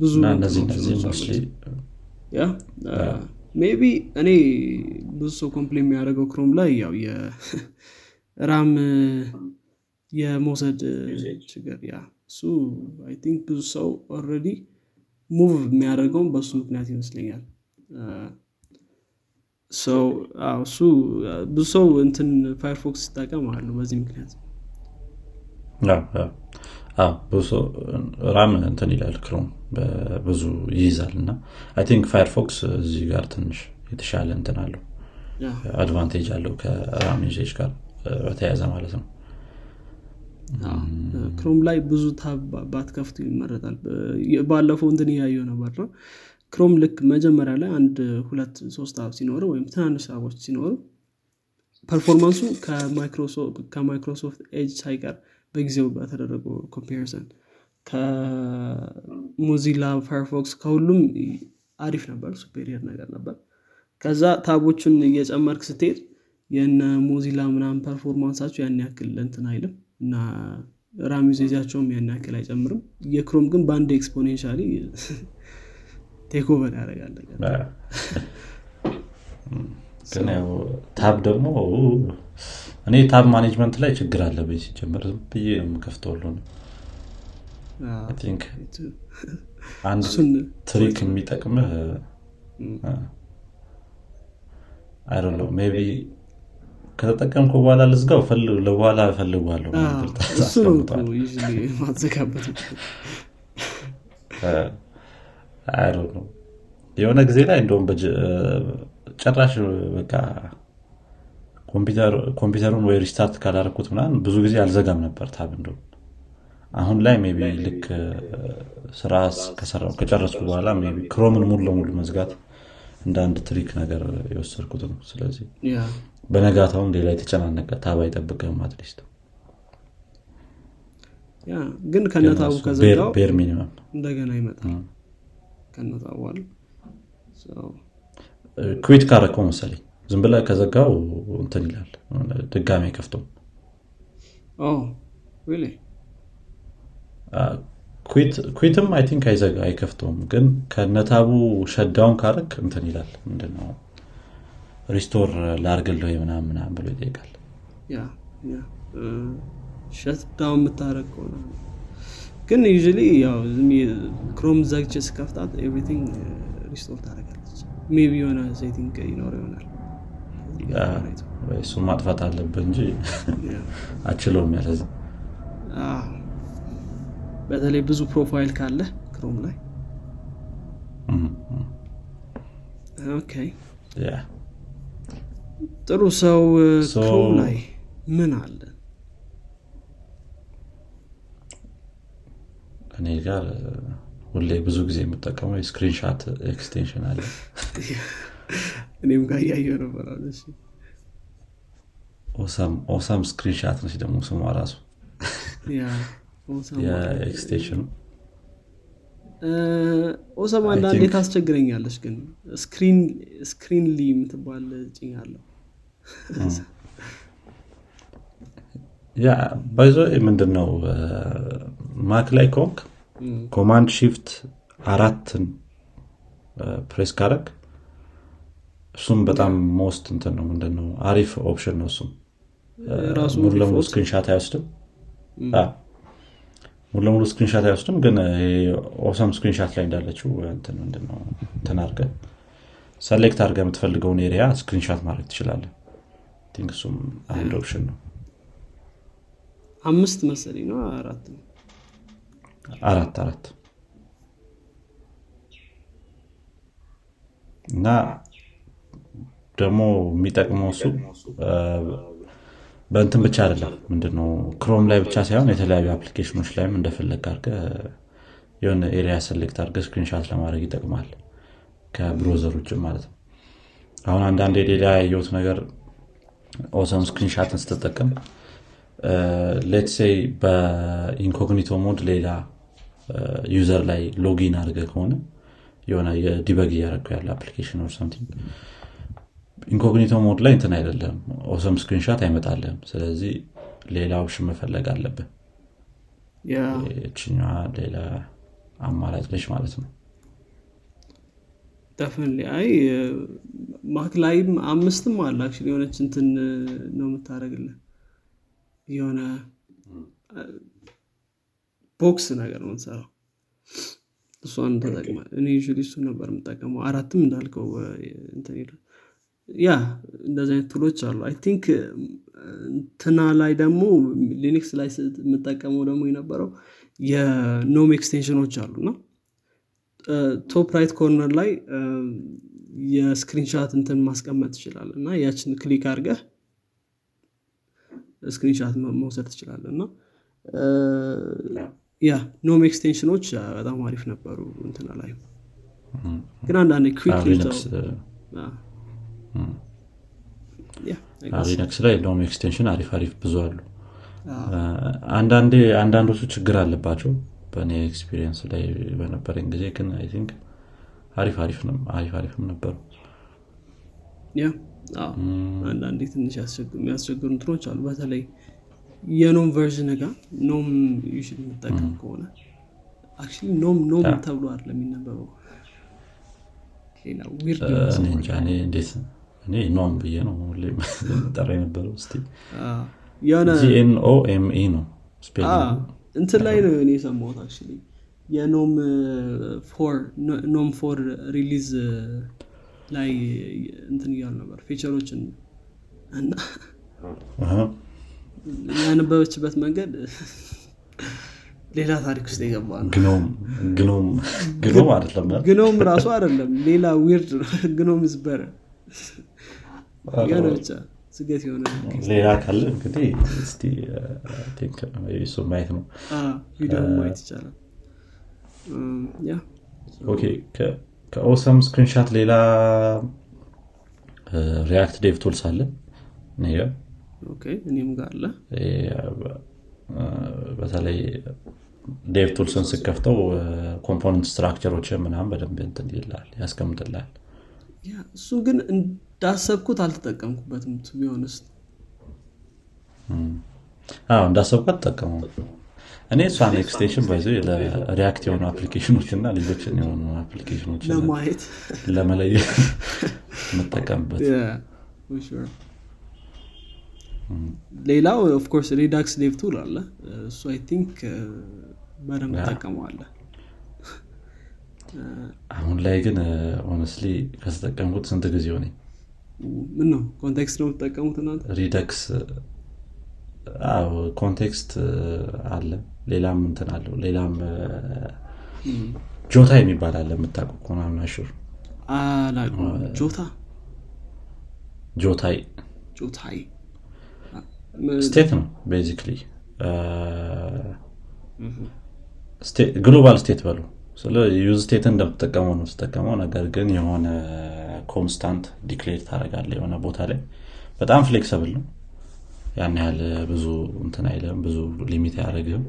ብዙ እነዚህ እነዚህ mostly maybe እኔ ብዙ ሰው complain የሚያደርገው Chrome ላይ ያው የ RAM *laughs* የመውሰድ ችግር ያ እሱ I think ብዙ ሰው already move የሚያደርገውን በእሱ ምክንያት ይመስለኛል። እሱ ብዙ ሰው እንትን Firefox ሲጠቀም አሉ በዚህ ምክንያት ብዙ RAM እንትን ይላል Chrome ብዙ ይይዛል እና I think Firefox እዚህ ጋር ትንሽ የተሻለ እንትን አለው advantage አለው ከ RAM usage ጋር በተያያዘ ማለት ነው። Chrome ላይ ብዙ tab ባትከፍቱ ይመረጣል። ባለፈው እንትን እያየው ነበር ነው Chrome ልክ መጀመሪያ ላይ አንድ ሁለት ሶስት tab ሲኖረው ወይም ትናንሽ tab ኦች ሲኖሩ performance ኡ ከ Microsoft Edge ሳይቀር በጊዜው በተደረገው comparison ከ Mozilla Firefox ከሁሉም አሪፍ ነበር superior ነገር ነበር። ከዛ tab ኦቹን እየጨመርክ ስትሄድ የነ Mozilla ምናምን performance ኣቸው ያን ያክል እንትን አይልም እና RAM usage ኣቸውም ያን ያክል አይጨምርም። የ Chrome ግን በአንድ exponentially take over *laughs* ያደርጋል *laughs* ግን ያው tab ደግሞ እኔ tab management ላይ ችግር አለብኝ ሲጀምር ዝም ብዬ ነው የምከፍተው አንድ trick የሚጠቅምህ አይደለው maybe ከተጠቀምኩ በኋላ ልዝጋው ለበኋላ ነው። ማዘጋበት *laughs* የሆነ ጊዜ ላይ እንደውም ጭራሽ በቃ ኮምፒውተሩን ወይ restart ካላረኩት ምናምን ብዙ ጊዜ አልዘጋም ነበር tab እንደውም። አሁን ላይ maybe ልክ ስራ ከጨረስኩ በኋላ maybe Chrome ን ሙሉ ለሙሉ መዝጋት እንደ አንድ trick ነገር የወሰድኩት ነው። ስለዚህ በነጋታውም ሌላ የተጨናነቀ tab አይጠብቅም at least ግን ከነ tab ኡ ከዘጋው እንደገና ይመጣል። ከነታቧል ኩዊት ካረከው መሰለኝ ዝም ብለ ከዘጋው እንትን ይላል ድጋሚ አይከፍተውም ኩዊትም አይ ቲንክ አይዘጋ አይከፍተውም ግን ከነታቡ ሸዳውን ካረክ እንትን ይላል ምንድነው? ሪስቶር ላርግልህ ምናምን ምናምን ብሎ ይጠይቃል። shutdown የምታረግ ከሆነ ግን ዩ Chrome ዘግቼ ስከፍታት everything restore ታደረጋለች maybe የሆነ setting ይኖር ይሆናል። እሱ ማጥፋት አለብህ እንጂ አችለውም ያለዚ በተለይ ብዙ profile ካለ Chrome ላይ። ጥሩ ሰው Chrome ላይ ምን አለ? እኔ ጋር ሁሌ ብዙ ጊዜ የምጠቀመው የ screenshot extension አለ። እኔም ጋር እያየው ነበር Awesome Screenshot ነች ደግሞ ስሟ ራሱ። የ extension ኡ Awesome አንዳንዴ ታስቸግረኛለች ግን Screenly የምትባል ጭኝ አለው። yeah by the way ምንድን ነው Mac ላይ ከሆንክ command shift አራትን ፕሬስ ካረግ እሱም በጣም most እንትን ነው ምንድነው አሪፍ option ነው እሱም። ሙሉ ለሙሉ screenshot አይወስድም። ሙሉ ለሙሉ screenshot አይወስድም ግን Awesome Screenshot ላይ እንዳለችው ምንድነው እንትን አድርገ select አድርገ የምትፈልገውን area screenshot ማድረግ ትችላለህ I think እሱም አንድ option ነው። አምስት መሰለኝ ነው አራት ነው አራት አራት እና ደግሞ የሚጠቅመው እሱ በእንትን ብቻ አይደለም። ምንድነው? Chrome ላይ ብቻ ሳይሆን የተለያዩ application ኦች ላይም እንደፈለግ አድርገ የሆነ area select አድርገ screenshot ለማድረግ ይጠቅማል። ከ browser ውጭ ማለት ነው። አሁን አንዳንድ ሌላ ያየሁት ነገር Awesome Screenshot ን ስትጠቀም let's say በ incognito mode ሌላ user ላይ login አድርገ ከሆነ የሆነ የ debug እያደረገው ያለ application or something incognito mode ላይ እንትን አይደለም። Awesome Screenshot አይመጣልም ስለዚህ ሌላ option መፈለግ አለብን ችኛ ሌላ አማራጭ ነች ማለት ነው? definitely I Mac ላይም አምስትም አለ። actually የሆነች እንትን ነው የምታደረግልን የሆነ box ነገር ነው ምንሰራው እሷን ተጠቅመ እኔ ዩ እሱ ነበር የምጠቀመው። አራትም እንዳልከው እንትን ይላል። yeah እንደዚህ አይነት tool ኦች አሉ። I think እንትና ላይ ደግሞ Linux ላይ የምጠቀመው ደግሞ የነበረው የ GNOME extension ኦች አሉ እና top right corner ላይ የ screenshot እንትን ማስቀመጥ ትችላል እና ያችን click አድርገህ screenshot መውሰድ ትችላለህ እና ያ GNOME extension ኦች በጣም አሪፍ ነበሩ እንትና ላይ። ግን አንዳንድ Linux ላይ GNOME extension አሪፍ አሪፍ ብዙ አሉ። አንዳንዴ አንዳንዶቹ ችግር አለባቸው። በእኔ experience ላይ በነበረኝ ጊዜ ግን I think አሪፍ አሪፍም ነበሩ። ያ አንዳንዴ ትንሽ የሚያስቸግሩ እንትኖች አሉ። በተለይ የኖም ቨርዥን ጋር ኖም ዩሽድ የምጠቀም ከሆነ አክቹዋሊ ኖም ኖም ተብሎ አለ የሚነበበው። እኔ ኖም ብዬ ነው ጠራ የነበረው። ስ ጂኤንኦኤምኢ ነው እንትን ላይ ነው እኔ የሰማሁት አክቹዋሊ የኖም ፎር ኖም ፎር ሪሊዝ ላይ እንትን እያሉ ነበር ፊቸሮችን እና ያነበበችበት መንገድ ሌላ ታሪክ ውስጥ የገባ ነው። ግኖም አይደለም ግኖም ራሱ አይደለም ሌላ ዊርድ ግኖም ዝበረ የሆነ ብቻ ስገት የሆነ ሌላ ካለ እንግዲህ እሱ ማየት ነው። ቪዲዮ ማየት ይቻላል። ከኦሰም ስክሪንሻት ሌላ React DevTools አለ እኔም ጋር አለ። በተለይ DevTools ን ስከፍተው component structure ኦችን ምናምን በደንብ እንትን ይላል ያስቀምጥላል። እሱ ግን እንዳሰብኩት አልተጠቀምኩበትም ቢሆንስ እንዳሰብኩት ተጠቀሙ እኔ እሷን extension by the way ለ React የሆኑ application ኦች እና ሌሎችን የሆኑ application ኦች ለማየት። ለመለየት የምጠቀምበት *laughs* ሌላው of course Redux dev tool አለ። እሱ I think በደንብ ጠቀመዋለ *laughs* አሁን ላይ ግን honestly ከተጠቀምኩት ስንት ጊዜ ሆነ ምን ነው context ነው የምትጠቀሙት እናንተ? Redux context አለ። ሌላም እንትን አለው። ሌላም Jotai የሚባል አለ። የምታውቁ ከሆነ I'm not sure Jotai? Jotai። Jotai state ነው basically global state በሉ። ስለ useState ን እንደምትጠቀመው ነው ስትጠቀመው ነገር ግን የሆነ constant declare ታደረጋለ የሆነ ቦታ ላይ። በጣም flexible ነው። ያን ያህል ብዙ እንትን አይለም ብዙ limit አያደረግም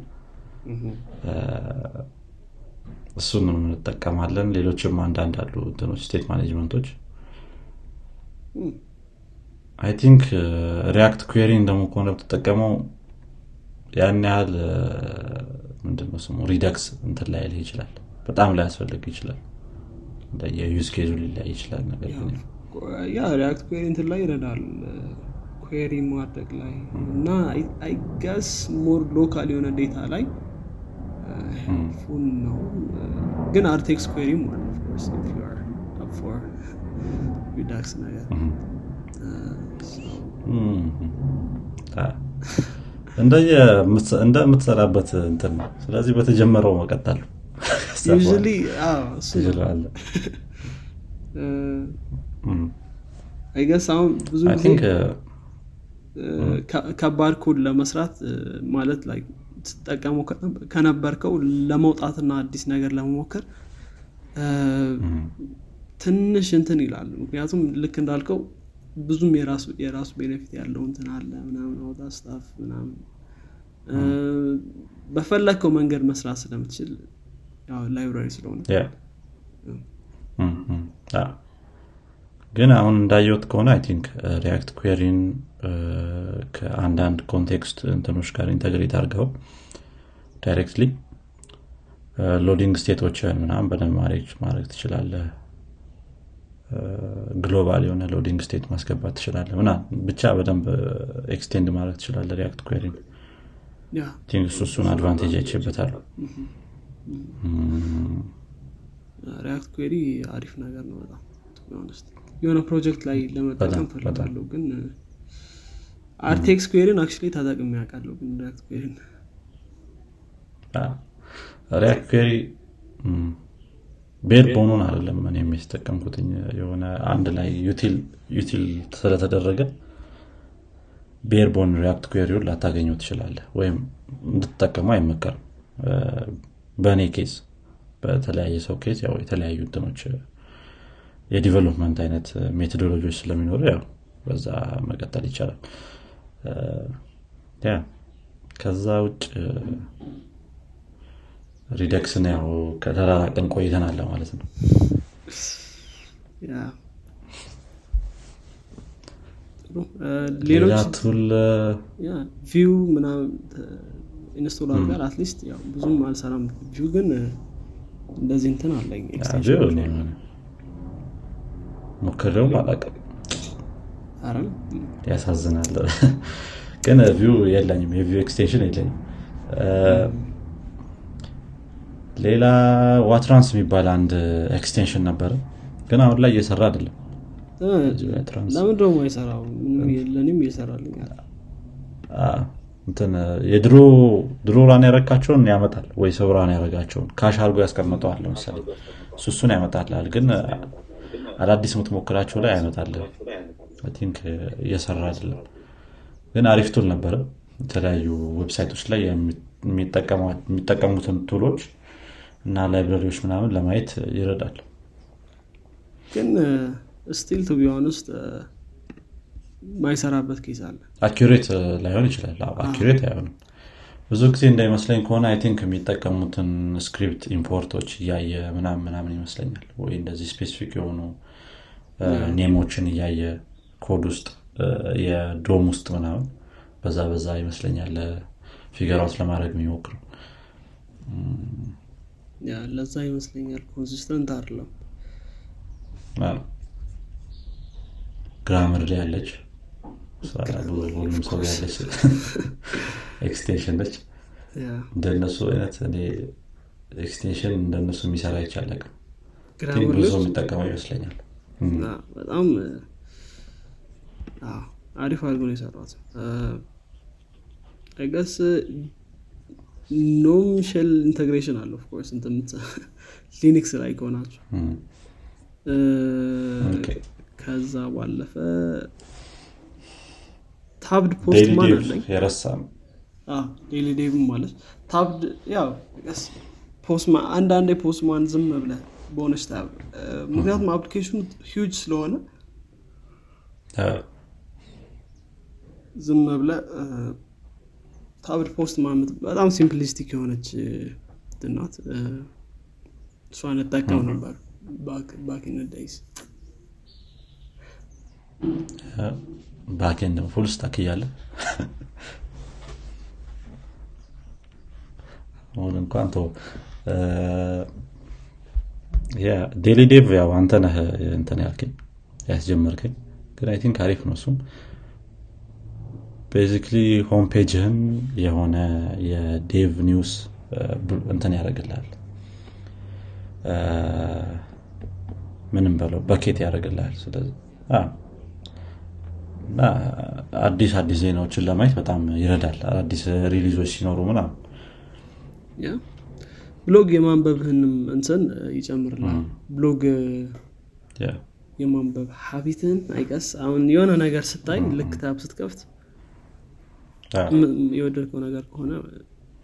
እሱን እንጠቀማለን። ሌሎችም አንዳንድ አሉ እንትኖች state management ኦች I think React Query ን ደግሞ ከሆነ ብትጠቀመው ያን ያህል ምንድነው ስሙ? Redux እንትን ላይ ልህ ይችላል። በጣም ላይ ያስፈልግ ይችላል የ use case ኡ ሊለያይ ይችላል ነገር ግን ያ ሪያክት ኩዌሪ እንትን ላይ ይረዳል። ኩዌሪ ማድረግ ላይ እና አይጋስ ሞር ሎካል የሆነ ዴታ ላይ ፉን ነው። ግን አርቴክስ ኩዌሪም አለ ኦፍኮርስ ኢፍ ዩ አር አፕ ፎር ሪዳክስ ነገር እንደምትሰራበት እንትን ነው። ስለዚህ በተጀመረው መቀጠል I guess *laughs* አሁን ብዙ ጊዜ ከ- ከባድ ኮድ ለመስራት ማለት ላይ ስትጠቀመው ከ- ከነበርከው ለመውጣትና አዲስ ነገር ለመሞከር ትንሽ እንትን ይላል። ምክንያቱም ልክ እንዳልከው ብዙም የራሱ የራሱ benefit ያለው እንትን አለ ምናምን out of stuff ምናምን። በፈለግከው መንገድ መስራት ስለምትችል ያው library ስለሆነ። ግን አሁን እንዳየሁት ከሆነ I think React Query ን ከአንዳንድ context እንትኖች ጋር integrate አድርገው directly loading state ኦችን ምናምን በደንብ ማሬጅ ማድረግ ትችላለህ global የሆነ loading state ማስገባት ትችላለህ። ምናምን ብቻ በደንብ extend ማድረግ ትችላለህ React Query ን think እሱ እሱን advantage አይቼበታለሁ React Query አሪፍ ነገር ነው በጣም የሆነ ፕሮጀክት ላይ ለመጠቀም እፈልጋለሁ ግን RTK Query ን actually ተጠቅሜ ያውቃለሁ ግን React Query ን React Query bare bone ኡን አይደለም እኔ የምጠቀመው የሆነ አንድ ላይ util ስለተደረገ bare bone React Query ውን ላታገኘው ትችላለህ ወይም እንድትጠቀሙ አይመከርም። በእኔ case በተለያየ ሰው case ያው የተለያዩ እንትኖች የ development አይነት methodology ዎች ስለሚኖሩ ያው በዛ መቀጠል ይቻላል። yeah ከዛ ውጭ Redux ን ያው ከተራራቅን ቆይተናል ማለት ነው። yeah ጥሩ። እ፣ ሌላ ሌሎች tool ያ ቪው ምናምን ኢንስቶል አድርጋል አትሊስት ብዙም አልሰራም። ቪው ግን እንደዚህ እንትን አለኝ ሞክሬውም አላውቅም። ኧረ ያሳዝናል። ግን ቪው የለኝም የቪው ኤክስቴንሽን የለኝም ሌላ ዋትራንስ የሚባል አንድ ኤክስቴንሽን ነበረ። ግን አሁን ላይ እየሰራ አይደለም። ለምን ደግሞ ምንም ለእኔም እየሰራልኛል የድሮ ድሮ run ያረካቸውን ያመጣል ወይ ሰው run ያረጋቸውን። cache አድርጎ ያስቀምጠዋል ለምሳሌ። እሱ እሱን ያመጣልሃል ግን አዳዲስ የምትሞክራቸው ላይ አይመጣልህ think እየሰራ አይደለም። ግን አሪፍ tool ነበረ። የተለያዩ website ኦች ላይ የሚጠቀሙትን tool ኦች እና library ዎች ምናምን ለማየት ይረዳል ግን still true ቢሆን ውስጥ ማይሰራበት case አለ። accurate ላይሆን ይችላል። accurate አይሆንም። ብዙ ጊዜ እንዳይመስለኝ ከሆነ I think የሚጠቀሙትን script import ኦች እያየ ምናምን ምናምን ይመስለኛል። ወይ እንደዚህ specific የሆኑ name ኦችን እያየ ኮድ ውስጥ የ DOM ውስጥ ምናምን በዛ በዛ ይመስለኛል figure out ለማድረግ የሚሞክረው ለዛ ይመስለኛል ኮንሲስተንት አይደለም። ግራመር ላይ ያለች ሁሉም ሰው ያለች ኤክስቴንሽን ነች። እንደነሱ አይነት እኔ ኤክስቴንሽን እንደነሱ የሚሰራ ይቻለቅም ግራመር ብዙ የሚጠቀመው ይመስለኛል። በጣም አሪፍ አድርጎ ነው የሰራት አይገስ ኖም ሼል ኢንተግሬሽን አለ ኦፍኮርስ ሊኒክስ ላይ ኦኬ። ከዛ ባለፈ ታብድ ዴይሊ ፖስትማን ዴቭ አለኝ? ዴይሊ ዴቭም ማለት ታብድ ያው አንዳንዴ ፖስትማን ዝም ብለ በሆነች ታብ ምክንያቱም አፕሊኬሽኑ ሂውጅ ስለሆነ ዝም ብለ ታብድ ፖስት ማመት በጣም ሲምፕሊስቲክ የሆነች እንትን ናት። እ፣ እሷን እጠቀም ነበር ባኪን ዳይስ ባኬንድ ፉል ስታክ እያለ አሁን እንኳን ቶ ዴሊ ዴቭ ያው አንተ ነህ እንትን ያልከኝ ያስጀመርከኝ። ግን I think አሪፍ ነው እሱም basically home page ህን የሆነ የ dev news እንትን ያደርግልሃል። ምንም በለው bucket ያደርግልሃል። ስለዚህ አዲስ አዲስ ዜናዎችን ለማየት በጣም ይረዳል። አዲስ release ኦች ሲኖሩ ምናምን። ብሎግ የማንበብህንም እንትን ይጨምርላል ብሎግ የማንበብ ሀቢትህን አይቀስ። አሁን የሆነ ነገር ስታይ ልክ ታብ ስትከፍት የወደድከው ነገር ከሆነ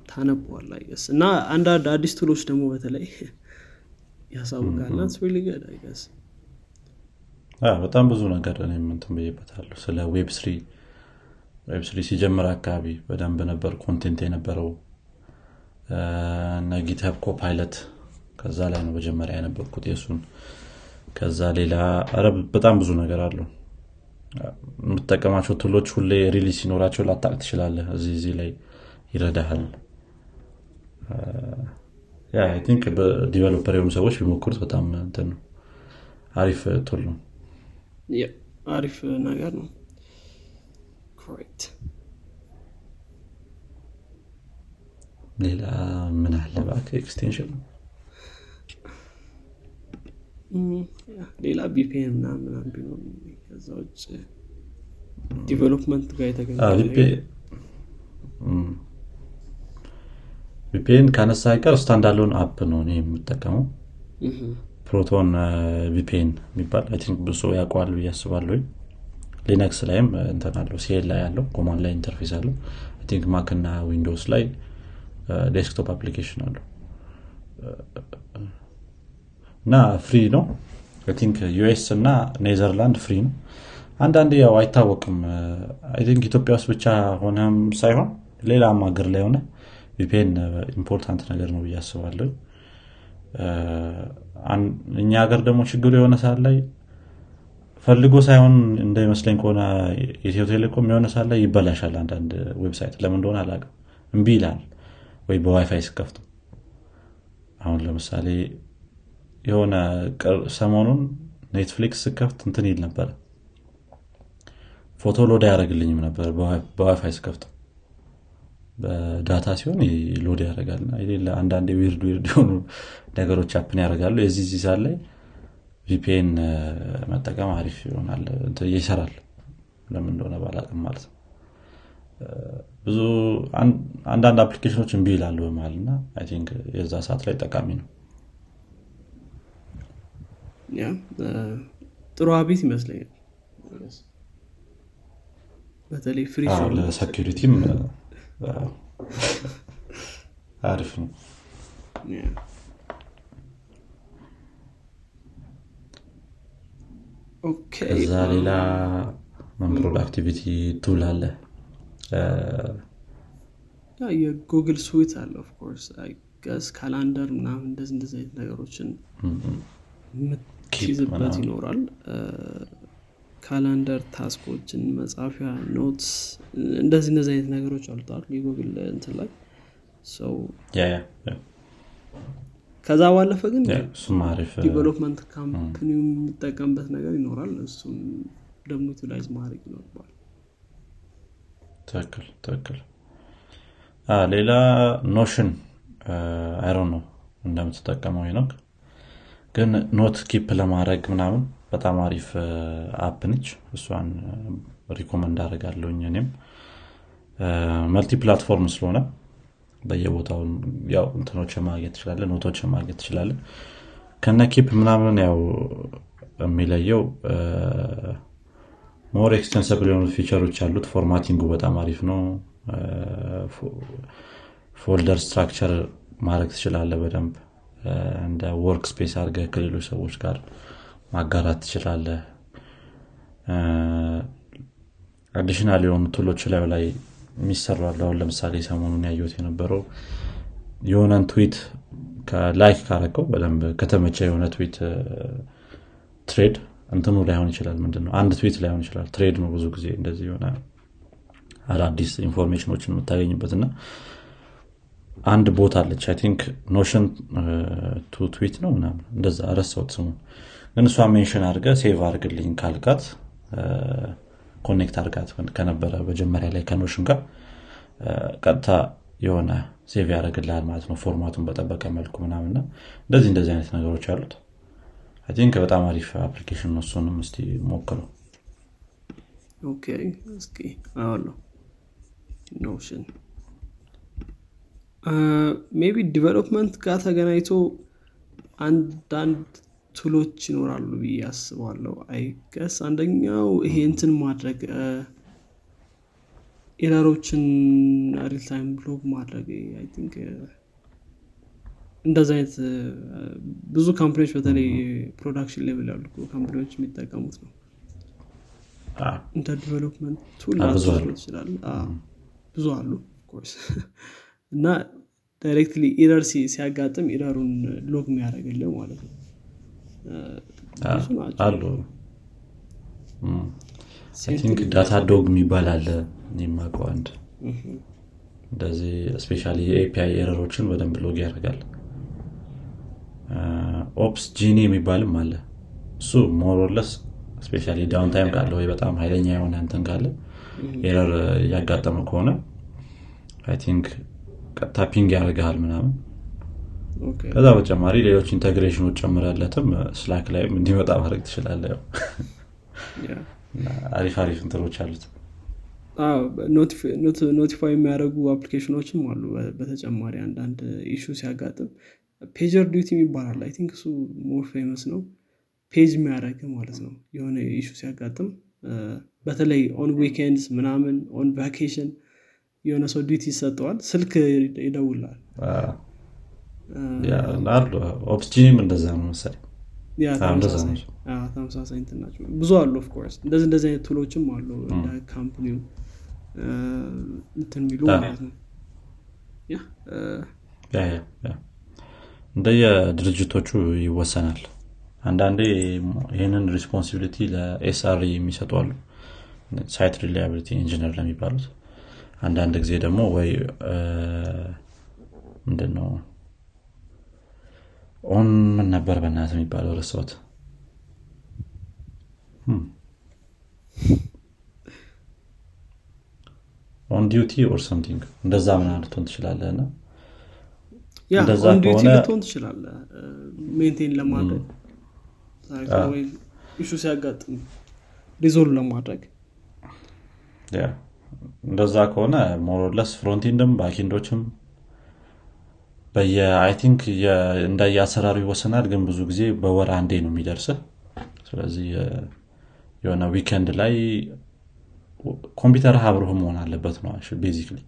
ታነበዋል አይገስ እና አንዳንድ አዲስ ቱሎች ደግሞ በተለይ ያሳውቃል። ስሪሊገድ አይገስ በጣም ብዙ ነገር እኔም እንትን ብዬበታለሁ። ስለ ዌብ ስሪ ዌብ ስሪ ሲጀምር አካባቢ በደንብ ነበር ኮንቴንት የነበረው። GitHub Copilot ከዛ ላይ ነው መጀመሪያ የሰማሁት የእሱን። ከዛ ሌላ ረብ በጣም ብዙ ነገር አለው የምትጠቀማቸው tool ኦች ሁሌ release ሲኖራቸው ላታቅ ትችላለህ። እዚህ እዚህ ላይ ይረዳሃል። think developer የሆኑ ሰዎች ቢሞክሩት በጣም እንትን ነው። አሪፍ tool ነው። አሪፍ ነገር ነው። ሌላ ምን አለ extension ሌላ VPN ምናምን ቢኖር ከዛ ውጭ development ጋር የተገኘ VPN ካነሳ አይቀር standalone app ነው እኔ የምጠቀመው። Proton VPN የሚባል I think ብዙ ያውቀዋል ብዬ አስባለሁ Linux ላይም እንትን አለው CLI ላይ ያለው command line interface አለው። I think Mac እና Windows ላይ desktop application አለው። እና free ነው think US እና ኔዘርላንድ free ነው. አንዳንድ ያው አይታወቅም። I think ኢትዮጵያ ውስጥ ብቻ ሆነም ሳይሆን ሌላም ሀገር ላይ ሆነ VPN important ነገር ነው ብዬ አስባለሁ። እኛ ሀገር ደግሞ ችግሩ የሆነ ሰዓት ላይ ፈልጎ ሳይሆን እንደሚመስለኝ ከሆነ ኢትዮ ቴሌኮም የሆነ ሰዓት ላይ ይበላሻል አንዳንድ website ለምን እንደሆነ አላውቅም። እምቢ ይላል ወይ በዋይፋይ ስከፍቱ። አሁን ለምሳሌ የሆነ ሰሞኑን Netflix ስከፍት እንትን ይል ነበረ ፎቶ load አያደረግልኝም ነበር በዋይፋይ ስከፍት በ data ሲሆን load ያደርጋል የሌለ አንዳንድ weird weird የሆኑ ነገሮች happen ያደርጋሉ። የዚህ ዚህ ሰዓት ላይ VPN መጠቀም አሪፍ ይሆናል። ይሰራል። ለምን እንደሆነ ባላውቅም ማለት ነው። ብዙ አንዳንድ application ኦች እምቢ ይላሉ በመሀል እና think የዛ ሰዓት ላይ ጠቃሚ ነው ጥሩ habit ይመስለኛል። በተለይ free ለ security ም አሪፍ ነው። ከዛ ሌላ ምን productivity tool አለ። የ Google Suite አለ of course guess calendar ምናምን እንደዚህ እንደዚህ አይነት ነገሮችን የምትይዝበት ይኖራል። calendar task ኦችን መጻፊያ notes እንደዚህ እንደዚህ አይነት ነገሮች አሉት የጉግል እንትን ላይ። ሰው ከዛ ባለፈ ግን development company የሚጠቀምበት ነገር ይኖራል። እሱም ደግሞ utilize ማድረግ ይኖርባል ትክክል ትክክል። ሌላ Notion አይሮ ነው እንደምትጠቀመው ነው ግን note keep ለማድረግ ምናምን በጣም አሪፍ app ነች። እሷን recommend አደርጋለሁኝ እኔም። multi platform ስለሆነ በየቦታው ያው እንትኖች ማግኘት ትችላለ note ኦች ማግኘት ትችላለ ከነ Keep ምናምን ያው የሚለየው more extensible የሆኑ feature ኦች ያሉት formatting ኡ በጣም አሪፍ ነው። folder structure ማድረግ ትችላለ በደንብ እንደ workspace አድርገ ከሌሎች ሰዎች ጋር ማጋራት ትችላለ additional የሆኑ tool ኦች ላይ ላይ የሚሰሩ አሁን ለምሳሌ ሰሞኑን ያየት የነበረው የሆነን tweet like ካረከው በደንብ ከተመቸ የሆነ tweet thread እንትኑ ላይሆን ይችላል። ምንድነው? አንድ ትዊት ላይሆን ይችላል። thread ነው ብዙ ጊዜ እንደዚህ የሆነ አዳዲስ information ኦችን የምታገኝበት እና አንድ ቦታ አለች። I think Notion to tweet ነው ምናምን። እንደዛ ረሳሁት ስሙ። ግን እሷ mention አድርገ save አድርግልኝ ካልካት connect አድርጋት ከነበረ መጀመሪያ ላይ ከ Notion ጋር ቀጥታ የሆነ save ያደርግልሃል ማለት ነው። format ኡን በጠበቀ መልኩ ምናምንና እንደዚህ እንደዚህ አይነት ነገሮች አሉት። think በጣም አሪፍ application ነው። እሱንም እስቲ ሞክረው። okay እስኪ አያለሁ Notion maybe development ጋር ተገናኝቶ አንዳንድ tool ኦች ይኖራሉ ብዬ አስባለሁ። I guess አንደኛው ይሄ እንትን ማድረግ error ኦችን real time log ማድረግ I think እንደዚ አይነት ብዙ company ዎች በተለይ production level ያሉ company ዎች የሚጠቀሙት ነው። እንደ development tool ይችላል ብዙ አሉ ኮርስ *laughs* እና directly error ሲያጋጥም error ኡን log የሚያደርግልህ ማለት ነው። አሉ። think Datadog የሚባል አለ። የማውቀው አንድ። እንደዚህ specially የ API error ኦችን በደንብ log ያደርጋል። Opsgenie የሚባልም አለ። እሱ more or less specially downtime ካለ ወይ በጣም ኃይለኛ የሆነ እንትን ካለ error እያጋጠመ ከሆነ I think ቀጥታ ping ያደርግሃል ምናምን። ከዛ በተጨማሪ ሌሎች integration ኦች ጨምረለትም Slack ላይም እንዲመጣ ማድረግ ትችላለ አሪፍ አሪፍ እንትኖች አሉት። notify የሚያደርጉ application ኦችም አሉ። በተጨማሪ አንዳንድ issue ሲያጋጥም PagerDuty ይባላል I think እሱ more famous ነው። page የሚያደርግ ማለት ነው። የሆነ issue ሲያጋጥም በተለይ on weekends ምናምን on vacation የሆነ ሰው duty ይሰጠዋል ስልክ ይደውላል። አሉ Opsgenie ም እንደዛ ነው መሰለኝ። ተመሳሳይ ነው። አዎ፣ ተመሳሳይ እንትን ናቸው። ብዙ አሉ of course እንደዚህ እንደዚህ አይነት tool ኦችም አሉ እንደ company ው እንትን የሚሉ ማለት ነው። እንደየ ድርጅቶቹ ይወሰናል። አንዳንዴ ይህንን responsibility ለ SRE የሚሰጡ አሉ። site reliability engineer ለሚባሉት አንዳንድ ጊዜ ደግሞ ወይ ምንድን ነው on ምን ነበር በእናት የሚባለው ረሳሁት on duty or something እንደዛ ምናምን ልትሆን ትችላለህ እና? እንደዛ ከሆነ- ልትሆን ትችላለ maintain ለማድረግ። issue ሲያጋጥም resolve ለማድረግ እንደዛ ከሆነ ሞሮለስ ፍሮንቲንድም ባኪንዶችም በየአይ ቲንክ እንደየአሰራሩ ይወሰናል ግን ብዙ ጊዜ በወር አንዴ ነው የሚደርስህ። ስለዚህ የሆነ weekend ላይ ኮምፒውተር አብሮህ መሆን አለበት ነው basically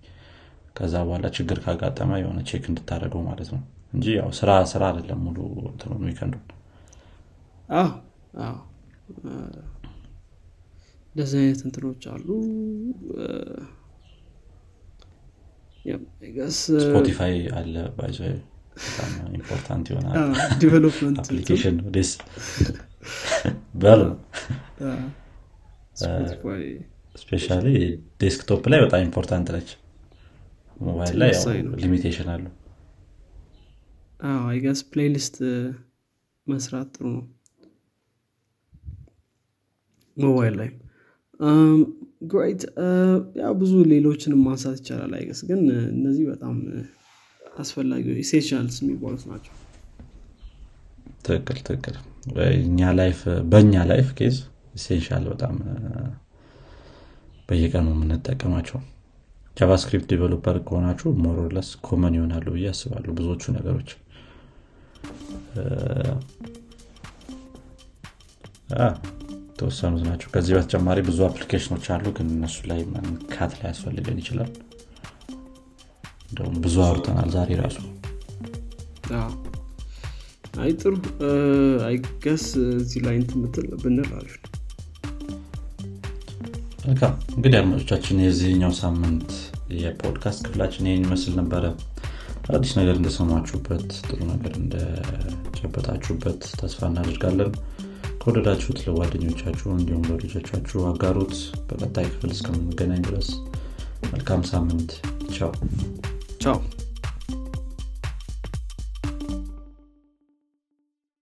ከዛ በኋላ ችግር ካጋጠመ የሆነ check እንድታደረገው ማለት ነው እንጂ ያው ስራ ስራ አይደለም ሙሉ እንትኑን weekend ኡን አዎ አዎ እ፣ እንደዚህ አይነት እንትኖች አሉ። Spotify አለ important ይሆናል especially desktop ላይ በጣም important ነች። ሞባይል ላይ limitation አሉ I guess playlist መስራት ጥሩ ነው። ሞባይል ላይ great ያው ብዙ ሌሎችንም ማንሳት ይቻላል I guess ግን እ፣ እነዚህ በጣም እ፣ አስፈላጊ essentials የሚባሉት ናቸው። ትክክል ትክክል። እኛ life በእኛ life case essential በጣም በየቀኑ የምንጠቀማቸው JavaScript developer ከሆናችሁ more or less common ይሆናሉ ብዬ አስባለሁ ብዙዎቹ ነገሮች የተወሰኑት ናቸው። ከዚህ በተጨማሪ ብዙ application ኦች አሉ ግን እነሱ ላይ መንካት ላይ ያስፈልገን ይችላል። እንደውም ብዙ አውርተናል ዛሬ ራሱ። አይ ጥሩ። አይገስ እዚህ ላይ ምትል ብንል አሪፍ መልካም። እንግዲህ አድማጮቻችን የዚህኛው ሳምንት የፖድካስት ክፍላችን ይህን ይመስል ነበረ። አዲስ ነገር እንደሰማችሁበት ጥሩ ነገር እንደጨበጣችሁበት ተስፋ እናደርጋለን ከወደዳችሁት ለጓደኞቻችሁ እንዲሁም ለወዳጆቻችሁ አጋሩት። በቀጣይ ክፍል እስከምንገናኝ ድረስ መልካም ሳምንት። ቻው። ቻው